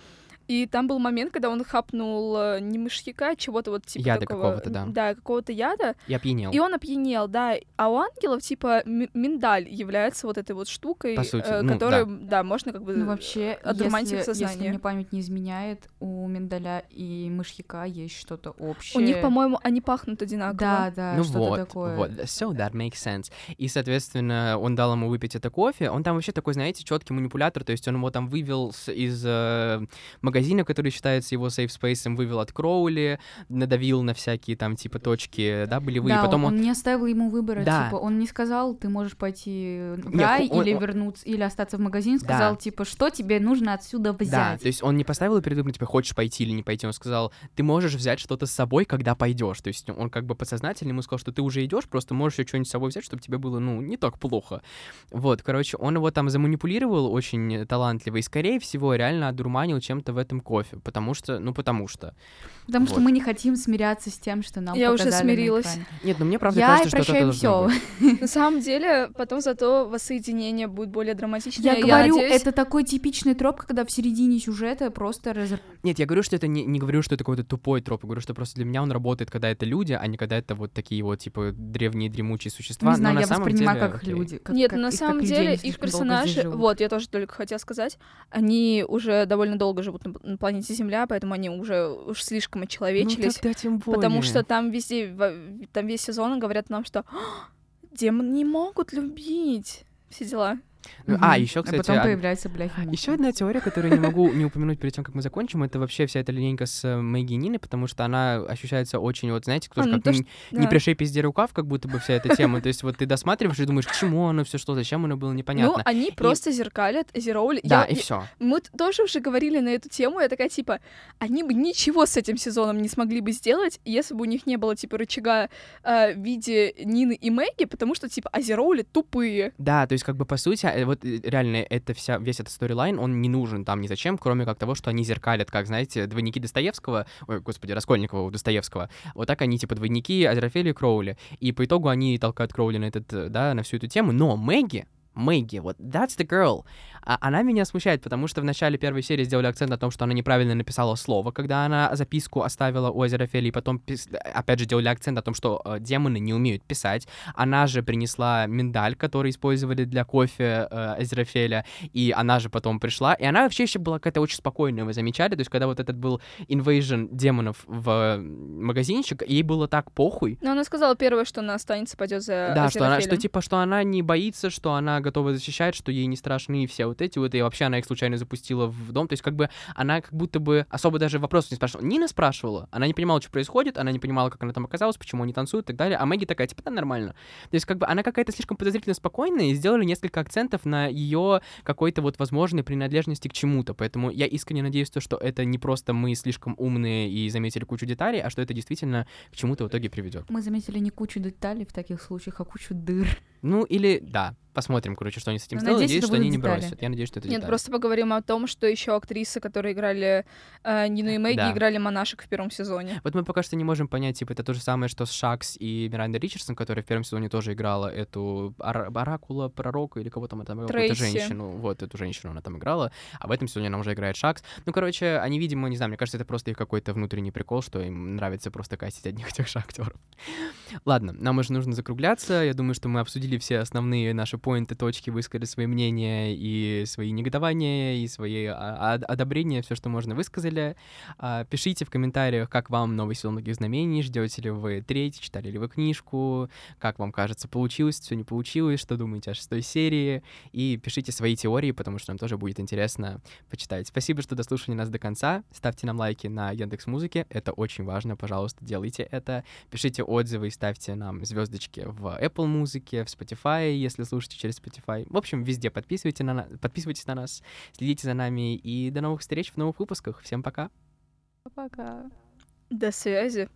и там был момент, когда он хапнул э, не мышьяка, а чего-то вот типа Яда такого... какого-то, да. Да, какого-то яда, Я опьянел. и он опьянел, да. А у ангелов, типа, ми- миндаль является вот этой вот штукой, По сути, э, ну, которую, да. можно как бы Ну, вообще, одурманить если, если сознание. мне память не изменяет, у миндаля и мышьяка есть что-то общее. У них, по-моему, они пахнут одинаково. Да, да, ну что-то вот, такое. вот, so that makes sense. И, соответственно, он дал ему выпить это кофе. Он там вообще такой, знаете, четкий манипулятор, то есть он его там вывел из э, магазина, который считается его safe space, вывел от Кроули, надавил на всякие там типа точки, да, болевые. Да, Потом он, он, не оставил ему выбора, Да. типа, он не сказал, ты можешь пойти в рай он- или вернуться, или остаться в магазин, Да. сказал, типа, что тебе нужно отсюда Да, взять. то есть он не поставил перед выбором, типа, хочешь пойти или не пойти. Он сказал, ты можешь взять что-то с собой, когда пойдешь. То есть он как бы подсознательно ему сказал, что ты уже идешь, просто можешь еще что-нибудь с собой взять, чтобы тебе было, ну, не так плохо. Вот, короче, он его там заманипулировал очень талантливо и, скорее всего, реально одурманил чем-то в этом кофе, потому что, ну, потому что. Потому что вот. мы не хотим смиряться с тем, что нам Я уже на смирилась. экране. Нет, ну мне правда Я кажется, что это должно все. быть. На самом деле, потом зато воссоединение будет более драматичное. Я говорю, надеюсь- это такой типичный троп, когда в середине сюжета просто раз... Нет, я говорю, что это не, не говорю, что это какой-то тупой троп, я говорю, что просто для меня он работает, когда это люди, а не когда это вот такие вот, типа, древние дремучие существа. Не знаю, Но на я самом воспринимаю деле, как окей. люди. как- Нет, как- на самом деле их персонажи, вот, я тоже только хотела сказать, они уже довольно долго живут на, на планете Земля, поэтому они уже уж слишком Ну, очеловечились. тогда тем потому более. что там везде, там весь сезон говорят нам, что «А, демоны не могут любить. Все дела. Ну, а, еще, кстати, А потом появляется, блядь, муха. Еще одна теория, которую не могу не упомянуть перед тем, как мы закончим, это вообще вся эта линейка с э, Мэгги и Ниной, потому что она ощущается очень, вот знаете, кто А, же ну как то, не, что- не да. пришей пизде рукав, как будто бы вся эта тема. То есть вот ты досматриваешь и думаешь, к чему оно все что, зачем оно было Ну, непонятно. они просто зеркалят Зероули. да, Я- и все. Мы тоже уже говорили на эту тему, я такая, типа, они бы ничего с этим сезоном не смогли бы сделать, если бы у них не было, типа, рычага э, в виде Нины и Мэгги, потому что, типа, Азероули тупые. Да, то есть как бы по сути, э, вот э, реально это вся, весь этот сторилайн, он не нужен там ни зачем, кроме как того, что они зеркалят, как, знаете, двойники Достоевского, ой, господи, Раскольникова у Достоевского, вот так они типа двойники Азерафели и Кроули, и по итогу они толкают Кроули на этот, э, да, на всю эту тему, но Мэгги, Мэгги, вот that's the girl. А она меня смущает, потому что в начале первой серии сделали акцент на том, что она неправильно написала слово, когда она записку оставила у Азерафели, и потом, опять же, делали акцент на том, что э, демоны не умеют писать. Она же принесла миндаль, который использовали для кофе э, Азерафеля, и она же потом пришла, и она вообще еще была какая-то очень спокойная, вы замечали? То есть, когда вот этот был invasion демонов в магазинчик, ей было так похуй, Но она сказала первое, что она останется, пойдет за да, что она, что типа, что она не боится, что она готова защищать, что ей не страшны все вот эти вот, и вообще она их случайно запустила в дом. То есть как бы она как будто бы особо даже вопросов не спрашивала. Нина спрашивала, она не понимала, что происходит, она не понимала, как она там оказалась, почему они танцуют и так далее. А Мэгги такая, типа, да, нормально. То есть как бы она какая-то слишком подозрительно спокойная, и сделали несколько акцентов на ее какой-то вот возможной принадлежности к чему-то. Поэтому я искренне надеюсь, то, что это не просто мы слишком умные и заметили кучу деталей, а что это действительно к чему-то в итоге приведет. Мы заметили не кучу деталей в таких случаях, а кучу дыр. Ну или да, посмотрим, короче, что они с этим Ну, сделают. надеюсь, Надеюсь, что они будут не детали. бросят. Я надеюсь, что это Нет, детали. просто поговорим о том, что еще актрисы, которые играли э, Нину и Мэгги, Да. играли монашек в первом сезоне. Вот мы пока что не можем понять, типа, это то же самое, что с Шакс и Миранда Ричардсон, которая в первом сезоне тоже играла эту ора- оракула, пророка или кого там она там играла, какую-то женщину. Вот, эту женщину она там играла, а в этом сезоне она уже играет Шакс. Ну, короче, они, видимо, не знаю, мне кажется, это просто их какой-то внутренний прикол, что им нравится просто кастить одних и тех же актеров. Ладно, нам уже нужно закругляться. Я думаю, что мы обсудили все основные наши поинты, точки, высказали свои мнения и свои негодования, и свои одобрения, все, что можно, высказали. А, Пишите в комментариях, как вам новый сезон «Многих знамений», ждете ли вы третий, читали ли вы книжку, как вам кажется, получилось, все не получилось, что думаете о шестой серии, и пишите свои теории, потому что нам тоже будет интересно почитать. Спасибо, что дослушали нас до конца. Ставьте нам лайки на Яндекс Музыке, это очень важно, пожалуйста, делайте это. Пишите отзывы и ставьте нам звездочки в Apple Музыке, в Spotify, если слушаете через Spotify. В общем, везде подписывайтесь на, на- подписывайтесь на нас, следите за нами, и до новых встреч в новых выпусках. Всем пока! Пока. До связи.